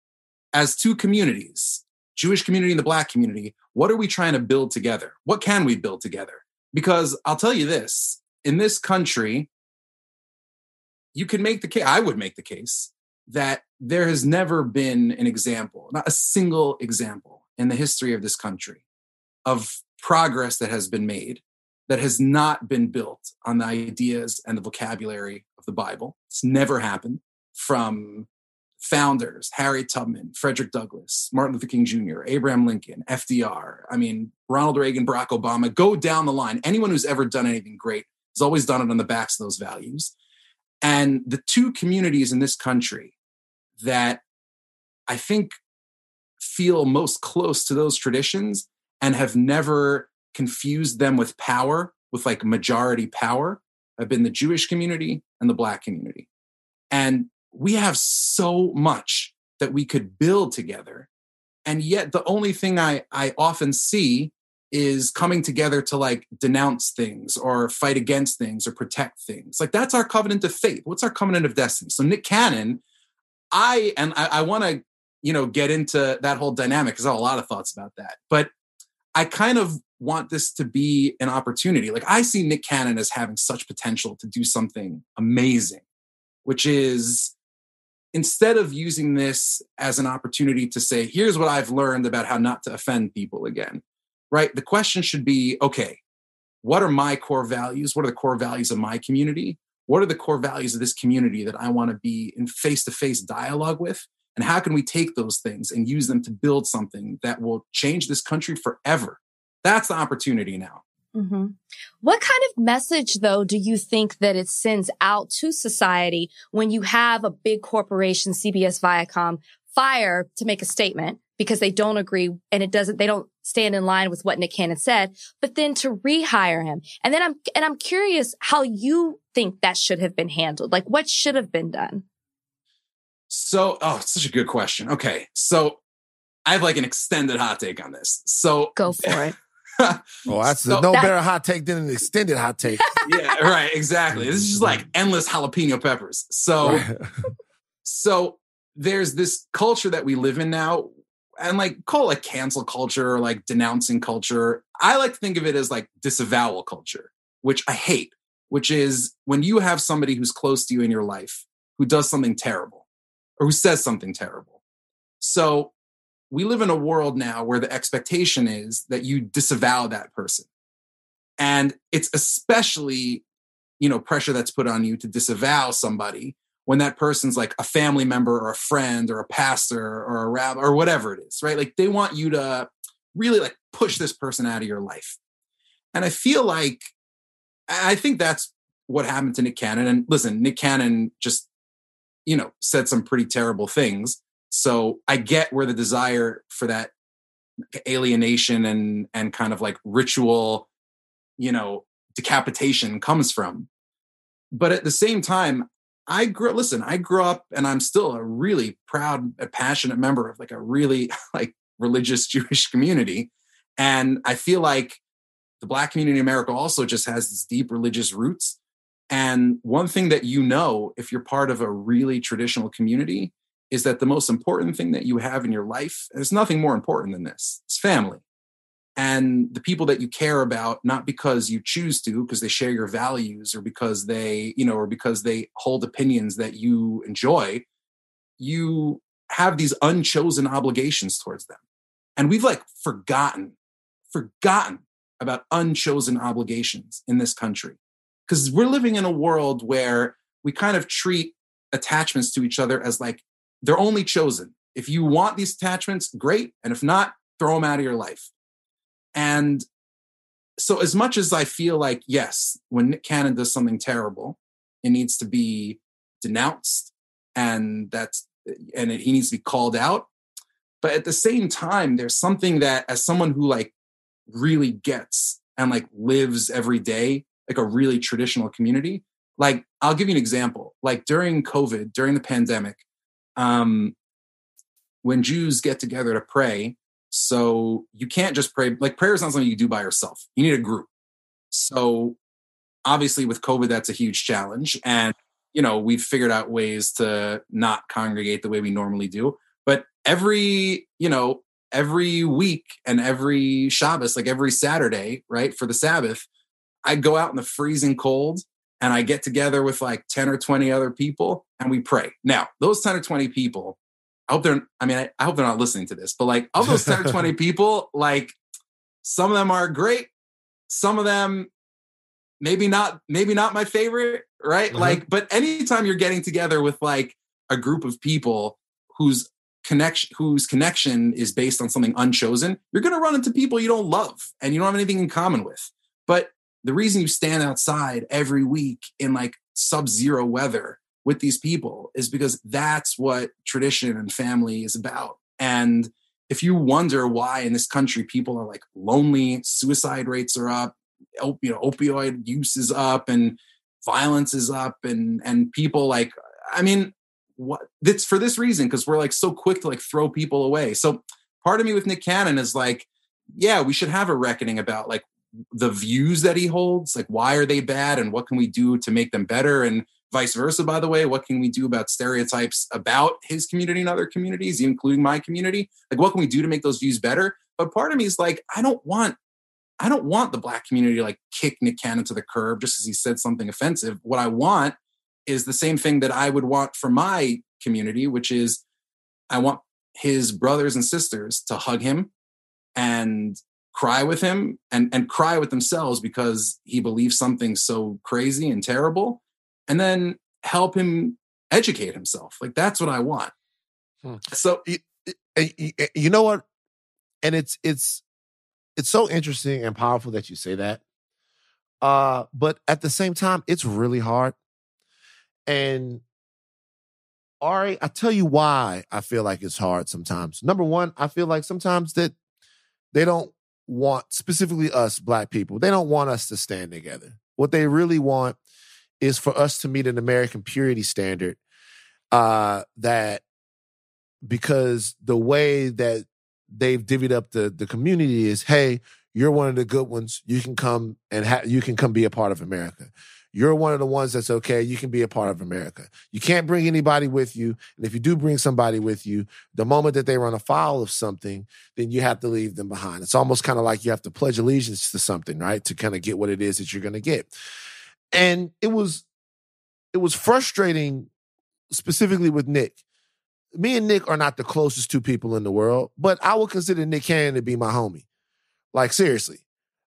as two communities, Jewish community and the black community, what are we trying to build together? What can we build together? Because I'll tell you this, in this country, you can make the case, I would make the case, that there has never been an example, not a single example in the history of this country, of progress that has been made that has not been built on the ideas and the vocabulary of the Bible. It's never happened from founders Harry Tubman, Frederick Douglass, Martin Luther King Jr., Abraham Lincoln, FDR, I mean, Ronald Reagan, Barack Obama, go down the line. Anyone who's ever done anything great has always done it on the backs of those values. And the two communities in this country that I think feel most close to those traditions and have never confused them with power, with like majority power, have been the Jewish community and the Black community. And we have so much that we could build together. And yet, the only thing I, I often see is coming together to like denounce things or fight against things or protect things. Like that's our covenant of fate. What's our covenant of destiny? So Nick Cannon, I and I, I want to, you know, get into that whole dynamic because I have a lot of thoughts about that. But I kind of want this to be an opportunity. Like I see Nick Cannon as having such potential to do something amazing, which is instead of using this as an opportunity to say, here's what I've learned about how not to offend people again, right? The question should be, okay, what are my core values? What are the core values of my community? What are the core values of this community that I want to be in face to face dialogue with? And how can we take those things and use them to build something that will change this country forever? That's the opportunity now. Mm-hmm. What kind of message, though, do you think that it sends out to society when you have a big corporation, CBS Viacom, fire to make a statement because they don't agree and it doesn't, they don't stand in line with what Nick Cannon said, but then to rehire him. And then I'm, and I'm curious how you think that should have been handled. Like what should have been done? So, oh, it's such a good question. Okay. So I have like an extended hot take on this. So go for it. oh, that's so no that, better hot take than an extended hot take. yeah, right. Exactly. This is just like endless jalapeno peppers. So, so there's this culture that we live in now, and like call it like cancel culture or like denouncing culture. I like to think of it as like disavowal culture, which I hate. Which is when you have somebody who's close to you in your life who does something terrible or who says something terrible. So we live in a world now where the expectation is that you disavow that person. And it's especially, you know, pressure that's put on you to disavow somebody when that person's like a family member or a friend or a pastor or a rabbi or whatever it is, right? Like they want you to really like push this person out of your life. And I feel like I think that's what happened to Nick Cannon. And listen, Nick Cannon just, you know, said some pretty terrible things. So I get where the desire for that alienation and and kind of like ritual, you know, decapitation comes from. But at the same time, I grew listen, I grew up and I'm still a really proud, a passionate member of like a really like religious Jewish community. And I feel like the black community in America also just has these deep religious roots. And one thing that you know, if you're part of a really traditional community, is that the most important thing that you have in your life, there's nothing more important than this it's family. And the people that you care about, not because you choose to, because they share your values or because they, you know, or because they hold opinions that you enjoy, you have these unchosen obligations towards them. And we've like forgotten, forgotten about unchosen obligations in this country. Because we're living in a world where we kind of treat attachments to each other as like they're only chosen. If you want these attachments, great. And if not, throw them out of your life. And so, as much as I feel like, yes, when Nick Cannon does something terrible, it needs to be denounced and that's, and it, he needs to be called out. But at the same time, there's something that, as someone who like really gets and like lives every day, like a really traditional community, like I'll give you an example. Like during COVID, during the pandemic, um, when Jews get together to pray, so you can't just pray. Like prayer is not something you do by yourself. You need a group. So obviously with COVID, that's a huge challenge. And, you know, we've figured out ways to not congregate the way we normally do. But every, you know, every week and every Shabbos, like every Saturday, right, for the Sabbath, I go out in the freezing cold and I get together with like 10 or 20 other people and we pray. Now, those 10 or 20 people, I hope they're, I mean, I, I hope they're not listening to this, but like of those 10 or 20 people, like Some of them are great. Some of them maybe not maybe not my favorite, right? Mhm. Like but anytime you're getting together with like a group of people whose connection whose connection is based on something unchosen, you're going to run into people you don't love and you don't have anything in common with. But the reason you stand outside every week in like sub-zero weather with these people is because that's what tradition and family is about. And if you wonder why in this country people are like lonely, suicide rates are up, op- you know, opioid use is up, and violence is up, and and people like, I mean, what? It's for this reason because we're like so quick to like throw people away. So part of me with Nick Cannon is like, yeah, we should have a reckoning about like the views that he holds, like why are they bad, and what can we do to make them better, and vice versa. By the way, what can we do about stereotypes about his community and other communities, including my community? Like, what can we do to make those views better? But part of me is like, I don't want, I don't want the black community to like kick Nick Cannon to the curb just because he said something offensive. What I want is the same thing that I would want for my community, which is I want his brothers and sisters to hug him and cry with him and, and cry with themselves because he believes something so crazy and terrible and then help him educate himself. Like that's what I want. Hmm. So And y- y- you know what? And it's it's it's so interesting and powerful that you say that. Uh, but at the same time, it's really hard. And Ari, I tell you why I feel like it's hard sometimes. Number one, I feel like sometimes that they don't want, specifically us black people, they don't want us to stand together. What they really want is for us to meet an American purity standard uh, that because the way that they've divvied up the the community is, hey, you're one of the good ones. You can come and ha- you can come be a part of America. You're one of the ones that's okay. You can be a part of America. You can't bring anybody with you, and if you do bring somebody with you, the moment that they run afoul of something, then you have to leave them behind. It's almost kind of like you have to pledge allegiance to something, right, to kind of get what it is that you're going to get. And it was it was frustrating, specifically with Nick me and Nick are not the closest two people in the world, but I would consider Nick Cannon to be my homie. Like seriously,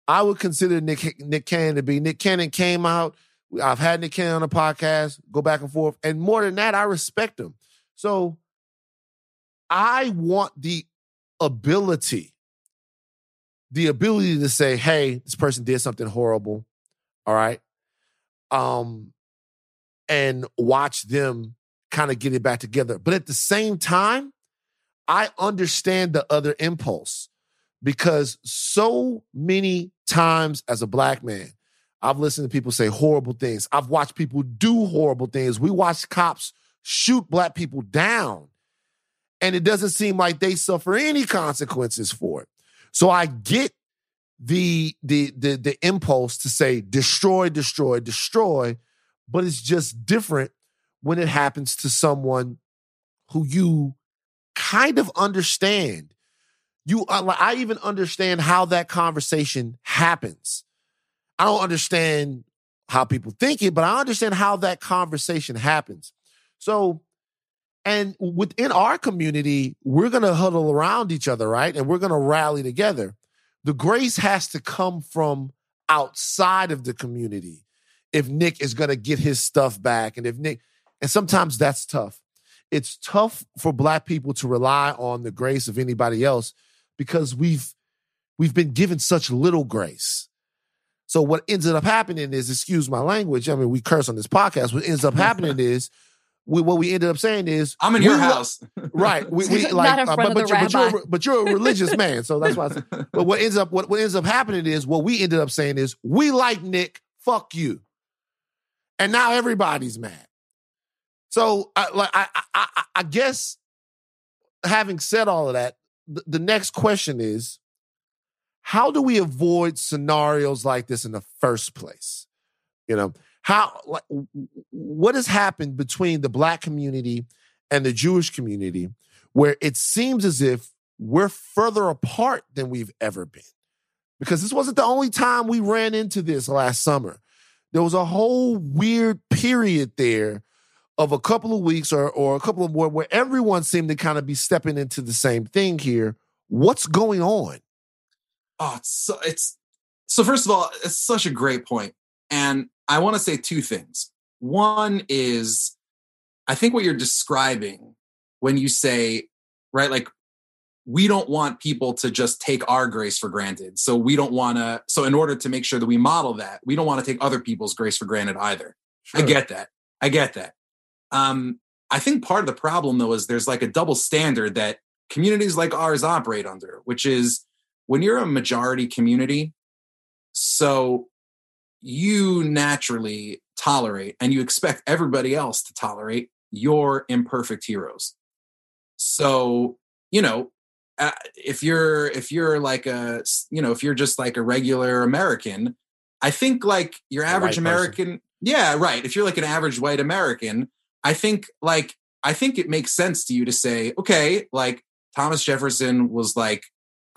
I would consider Nick Nick Cannon to be. Nick Cannon came out. I've had Nick Cannon on the podcast, go back and forth, and more than that, I respect him. So I want the ability, the ability to say, "Hey, this person did something horrible." All right, um, and watch them kind of get it back together. But at the same time, I understand the other impulse because so many times as a black man, I've listened to people say horrible things. I've watched people do horrible things. We watch cops shoot black people down, and it doesn't seem like they suffer any consequences for it. So I get the the the the impulse to say destroy, destroy, destroy, but it's just different when it happens to someone who you kind of understand. You, uh, I even understand how that conversation happens. I don't understand how people think it, but I understand how that conversation happens. So, and within our community, we're going to huddle around each other, right? And we're going to rally together. The grace has to come from outside of the community if Nick is going to get his stuff back. And if Nick, and sometimes that's tough. It's tough for black people to rely on the grace of anybody else because we've we've been given such little grace. So what ends up happening is, excuse my language. I mean, we curse on this podcast. What ends up happening is, we, what we ended up saying is, I'm in your lo- house. right? We, we Not like, in uh, front but, of but, the you're, but, you're, a- but you're a religious man, so that's why. I said, but what ends up what, what ends up happening is what we ended up saying is we like Nick, fuck you, and now everybody's mad. So I like I I, I, I guess having said all of that, the, the next question is how do we avoid scenarios like this in the first place? You know, how like what has happened between the black community and the Jewish community where it seems as if we're further apart than we've ever been. Because this wasn't the only time we ran into this last summer. There was a whole weird period there of a couple of weeks or, or a couple of more where everyone seemed to kind of be stepping into the same thing here. What's going on? oh, it's so, it's so. First of all, it's such a great point, and I want to say two things. One is, I think what you're describing when you say, right, like we don't want people to just take our grace for granted. So we don't want to. So in order to make sure that we model that, we don't want to take other people's grace for granted either. Sure. I get that. I get that. Um, I think part of the problem though is there's like a double standard that communities like ours operate under, which is when you're a majority community, so you naturally tolerate and you expect everybody else to tolerate your imperfect heroes. So, you know, uh, if you're if you're like a you know if you're just like a regular American, I think like your average American, person. yeah, right. If you're like an average white American, I think like I think it makes sense to you to say, okay, like Thomas Jefferson was like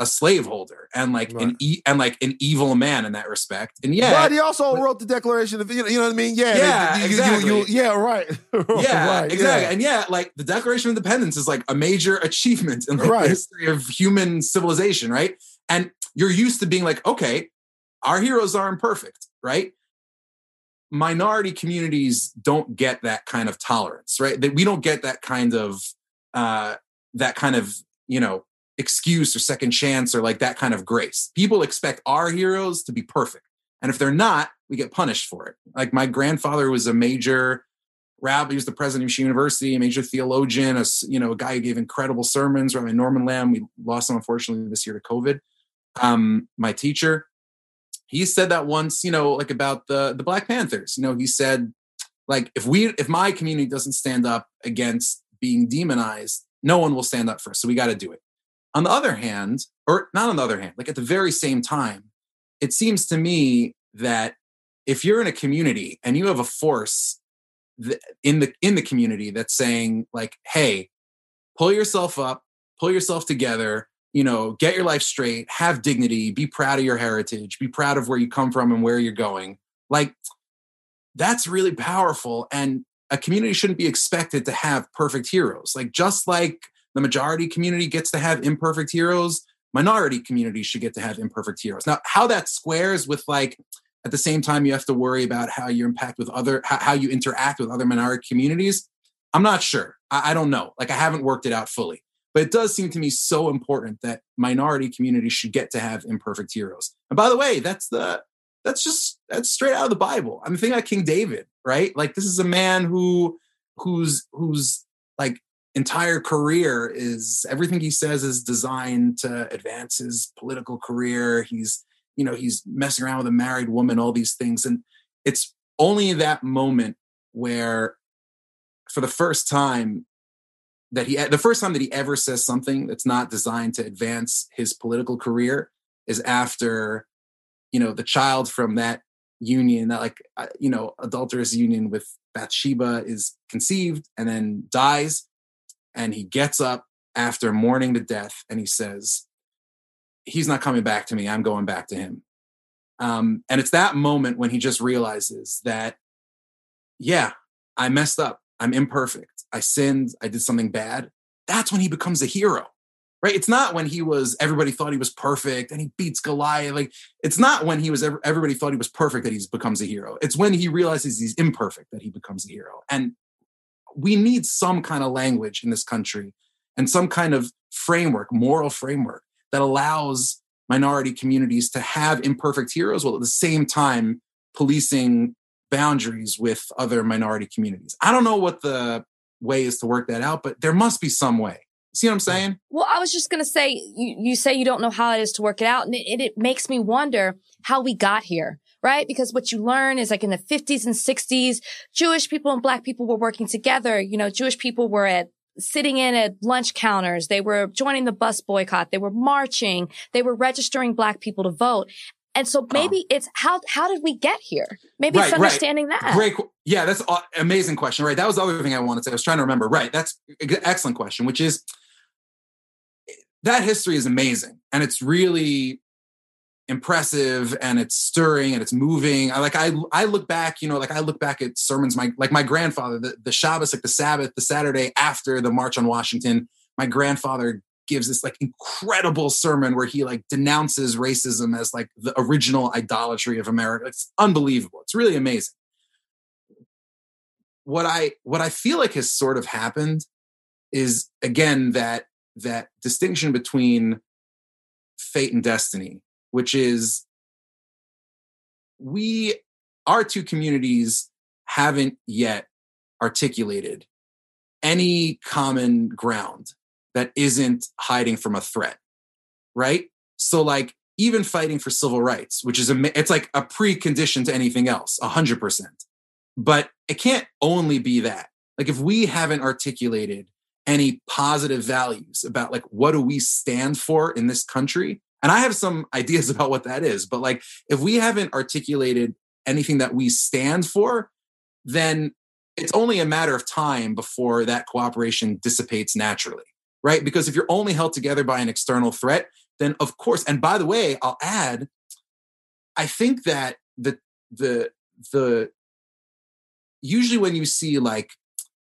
a slaveholder and like right. an e- and like an evil man in that respect. And yeah, but he also wrote the Declaration of you know, you know what I mean? Yeah, yeah, you, exactly. You, you, yeah, right. yeah, right, exactly. Yeah. And yeah, like the Declaration of Independence is like a major achievement in like, right. the history of human civilization, right? And you're used to being like, okay, our heroes are imperfect, right? Minority communities don't get that kind of tolerance, right? That we don't get that kind of uh that kind of you know excuse or second chance or like that kind of grace. People expect our heroes to be perfect. And if they're not, we get punished for it. Like my grandfather was a major rabbi, he was the president of University, a major theologian, a, you know, a guy who gave incredible sermons, Rabbi Norman Lamm. We lost him, unfortunately, this year to COVID. Um, my teacher, he said that once, you know, like about the, the Black Panthers, you know, he said, like, if we, if my community doesn't stand up against being demonized, no one will stand up for us. So we got to do it. On the other hand, or not on the other hand, like at the very same time, it seems to me that if you're in a community and you have a force in the in the community that's saying like, "Hey, pull yourself up, pull yourself together, you know, get your life straight, have dignity, be proud of your heritage, be proud of where you come from and where you're going." Like that's really powerful and a community shouldn't be expected to have perfect heroes. Like just like the majority community gets to have imperfect heroes. Minority communities should get to have imperfect heroes. Now how that squares with like at the same time you have to worry about how you impact with other how, you interact with other minority communities i'm not sure. I, I don't know. Like i haven't worked it out fully. But it does seem to me so important that minority communities should get to have imperfect heroes. And by the way that's the that's just that's straight out of the bible. I'm thinking about king david right? Like this is a man who who's who's like entire career is everything he says is designed to advance his political career. He's, you know, he's messing around with a married woman, all these things. And it's only that moment where, for the first time, that he, the first time that he ever says something that's not designed to advance his political career is after, you know, the child from that union, that like, uh, you know, adulterous union with Bathsheba is conceived and then dies and he gets up after mourning to death and he says, He's not coming back to me. I'm going back to him. Um, and it's that moment when he just realizes that, yeah, I messed up. I'm imperfect. I sinned. I did something bad. That's when he becomes a hero, right? It's not when he was, everybody thought he was perfect and he beats Goliath. Like, it's not when he was, everybody thought he was perfect that he becomes a hero. It's when he realizes he's imperfect that he becomes a hero. And we need some kind of language in this country and some kind of framework, moral framework that allows minority communities to have imperfect heroes while at the same time policing boundaries with other minority communities. I don't know what the way is to work that out, but there must be some way. See what I'm saying? Well, I was just going to say, you, you say you don't know how it is to work it out. And it, it makes me wonder how we got here right? Because what you learn is like in the 50s and 60s, Jewish people and black people were working together. You know, Jewish people were at sitting in at lunch counters. They were joining the bus boycott. They were marching. They were registering black people to vote. And so maybe oh. it's how how did we get here? Maybe right, it's understanding right. that. Great, yeah, that's an amazing question. Right, that was the other thing I wanted to say. I was trying to remember. Right, that's excellent question. Which is that history is amazing, and it's really impressive and it's stirring and it's moving. I like I I look back, you know, like I look back at sermons my like my grandfather, the, the Shabbos, like the Sabbath, the Saturday after the March on Washington, my grandfather gives this like incredible sermon where he like denounces racism as like the original idolatry of America. It's unbelievable. It's really amazing. What I what I feel like has sort of happened is again that that distinction between fate and destiny, which is we our two communities haven't yet articulated any common ground that isn't hiding from a threat right? So like even fighting for civil rights which is a it's like a precondition to anything else 100% but it can't only be that. Like if we haven't articulated any positive values about like what do we stand for in this country and i have some ideas about what that is but like if we haven't articulated anything that we stand for then it's only a matter of time before that cooperation dissipates naturally right? Because if you're only held together by an external threat, then of course, and by the way, I'll add, I think that the the the usually when you see like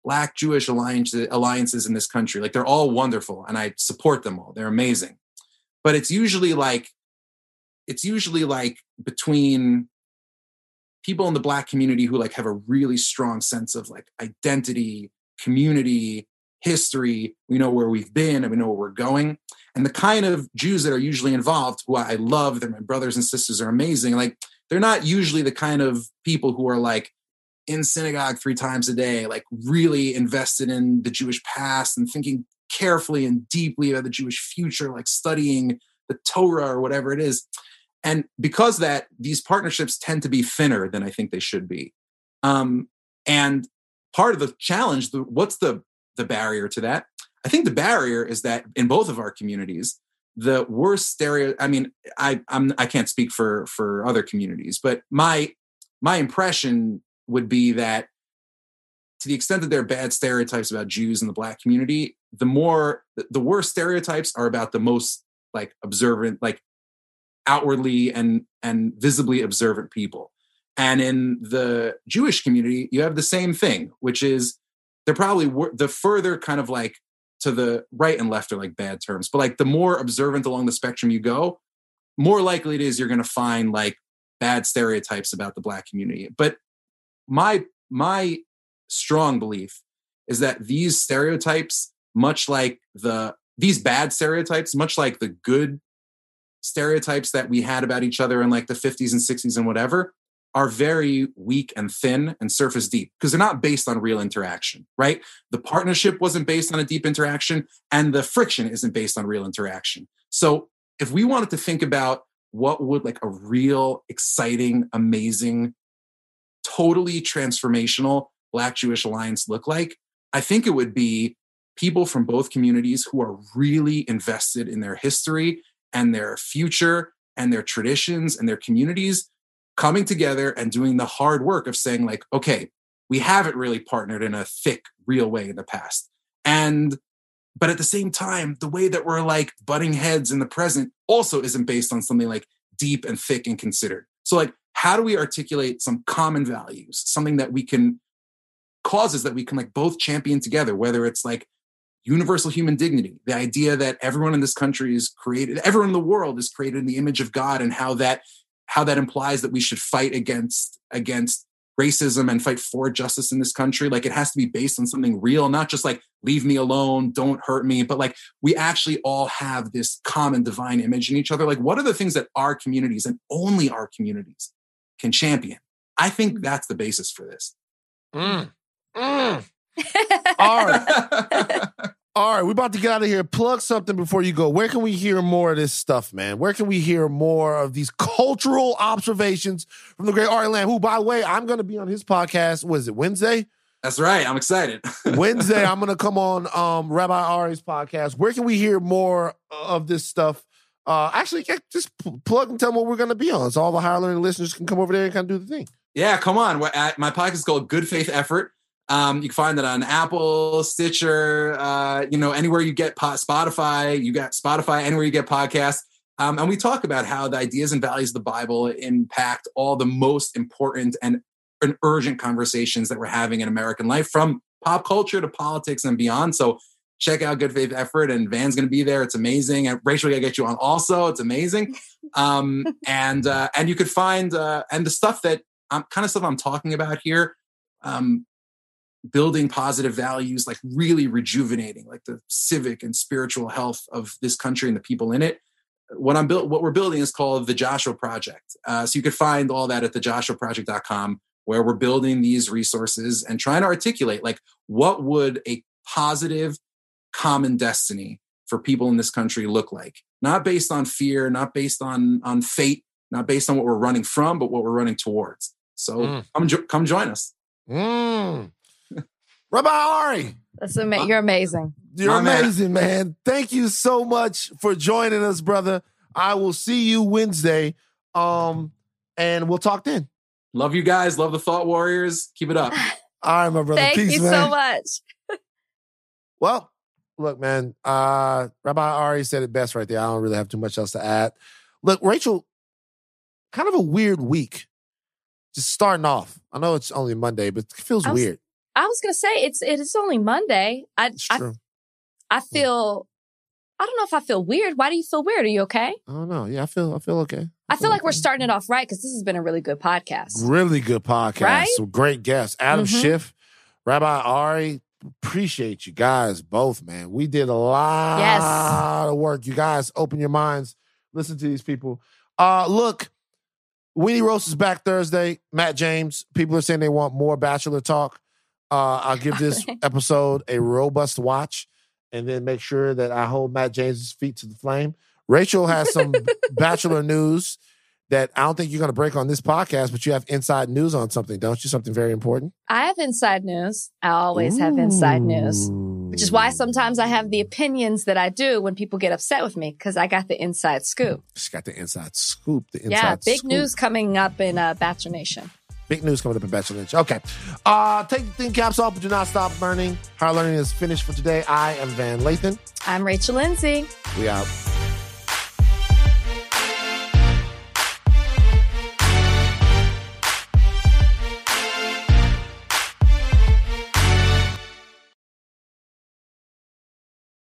black Jewish alliances alliances in this country, like they're all wonderful and I support them all. They're amazing. But it's usually like it's usually like between people in the black community who like have a really strong sense of like identity, community, history, we know where we've been, and we know where we're going. And the kind of Jews that are usually involved, who I love, they're my brothers and sisters, are amazing. Like they're not usually the kind of people who are like in synagogue three times a day, like really invested in the Jewish past and thinking carefully and deeply about the Jewish future, like studying the Torah or whatever it is. And because that, these partnerships tend to be thinner than I think they should be. Um, and part of the challenge, the, what's the the barrier to that. I think the barrier is that in both of our communities, the worst stereo. I mean, I I'm I can't speak for for other communities, but my my impression would be that to the extent that there are bad stereotypes about Jews in the black community, the more the worst stereotypes are about the most like observant, like outwardly and and visibly observant people. And in the Jewish community, you have the same thing, which is they're probably the further kind of like to the right and left are like bad terms, but like the more observant along the spectrum you go, more likely it is you're going to find like bad stereotypes about the black community. But my my strong belief is that these stereotypes, much like the these bad stereotypes, much like the good stereotypes that we had about each other in like the 50s and 60s and whatever, are very weak and thin and surface deep because they're not based on real interaction, right? The partnership wasn't based on a deep interaction and the friction isn't based on real interaction. So if we wanted to think about what would like a real exciting, amazing, totally transformational Black Jewish alliance look like, I think it would be people from both communities who are really invested in their history and their future and their traditions and their communities coming together and doing the hard work of saying like okay we haven't really partnered in a thick real way in the past. And but at the same time the way that we're like butting heads in the present also isn't based on something like deep and thick and considered. So like how do we articulate some common values something that we can causes that we can like both champion together whether it's like universal human dignity the idea that everyone in this country is created everyone in the world is created in the image of god and how that how that implies that we should fight against against racism and fight for justice in this country like it has to be based on something real not just like leave me alone don't hurt me but like we actually all have this common divine image in each other like what are the things that our communities and only our communities can champion i think mm. that's the basis for this mm. Mm. all right All right, we're about to get out of here. Plug something before you go. Where can we hear more of this stuff, man? Where can we hear more of these cultural observations from the great Ari Lamm? Who, by the way, I'm going to be on his podcast. Was it Wednesday? That's right. I'm excited. Wednesday, I'm going to come on um, Rabbi Ari's podcast. Where can we hear more of this stuff? Uh, actually, just plug and tell them what we're going to be on, so all the higher learning listeners can come over there and kind of do the thing. Yeah, come on. My podcast is called Good Faith Effort. Um, you can find that on Apple, Stitcher, uh, you know, anywhere you get po- Spotify. You got Spotify anywhere you get podcasts. Um, and we talk about how the ideas and values of the Bible impact all the most important and, and urgent conversations that we're having in American life, from pop culture to politics and beyond. So check out Good Faith Effort. And Van's going to be there. It's amazing. And Rachel, I get you on also. It's amazing. Um, and uh, and you could find uh, and the stuff that I'm kind of stuff I'm talking about here. Um, building positive values, like really rejuvenating, like the civic and spiritual health of this country and the people in it. What I'm built, what we're building is called the Joshua Project. Uh, so you could find all that at thejoshuaproject.com, where we're building these resources and trying to articulate, like, what would a positive, common destiny for people in this country look like? Not based on fear, not based on on fate, not based on what we're running from, but what we're running towards. So mm. come jo- come join us. Mm. Rabbi Ari. That's ama- you're amazing. You're amazing, man. man. Thank you so much for joining us, brother. I will see you Wednesday. Um, and we'll talk then. Love you guys. Love the Thought Warriors. Keep it up. All right, my brother. Thank Peace, you man. so much. well, look, man. Uh, Rabbi Ari said it best right there. I don't really have too much else to add. Look, Rachel, kind of a weird week. Just starting off. I know it's only Monday, but it feels was, weird. I was gonna say it's it's only Monday. I. I, I feel I don't know if I feel weird. Why do you feel weird? Are you okay? I don't know. Yeah, I feel I feel okay. I, I feel, like okay. we're starting it off right because this has been a really good podcast. Really good podcast. Right? Some great guests. Adam mm-hmm. Schiff, Rabbi Ari. Appreciate you guys both, man. We did a lot yes. of work. You guys open your minds. Listen to these people. Uh look, Weenie Roast is back Thursday. Matt James. People are saying they want more Bachelor talk. Uh, I'll give this episode a robust watch and then make sure that I hold Matt James's feet to the flame. Rachel has some Bachelor news that I don't think you're going to break on this podcast, but you have inside news on something, don't you? Something very important. I have inside news. I always Ooh. have inside news, which is why sometimes I have the opinions that I do when people get upset with me because I got the inside scoop. She got the inside scoop. The inside yeah, big scoop. news coming up in uh, Bachelor Nation. Big news coming up in Bachelor Lynch. Okay. Uh, take the thing caps off, but do not stop learning. Higher learning is finished for today. I am Van Lathan. I'm Rachel Lindsay. We out.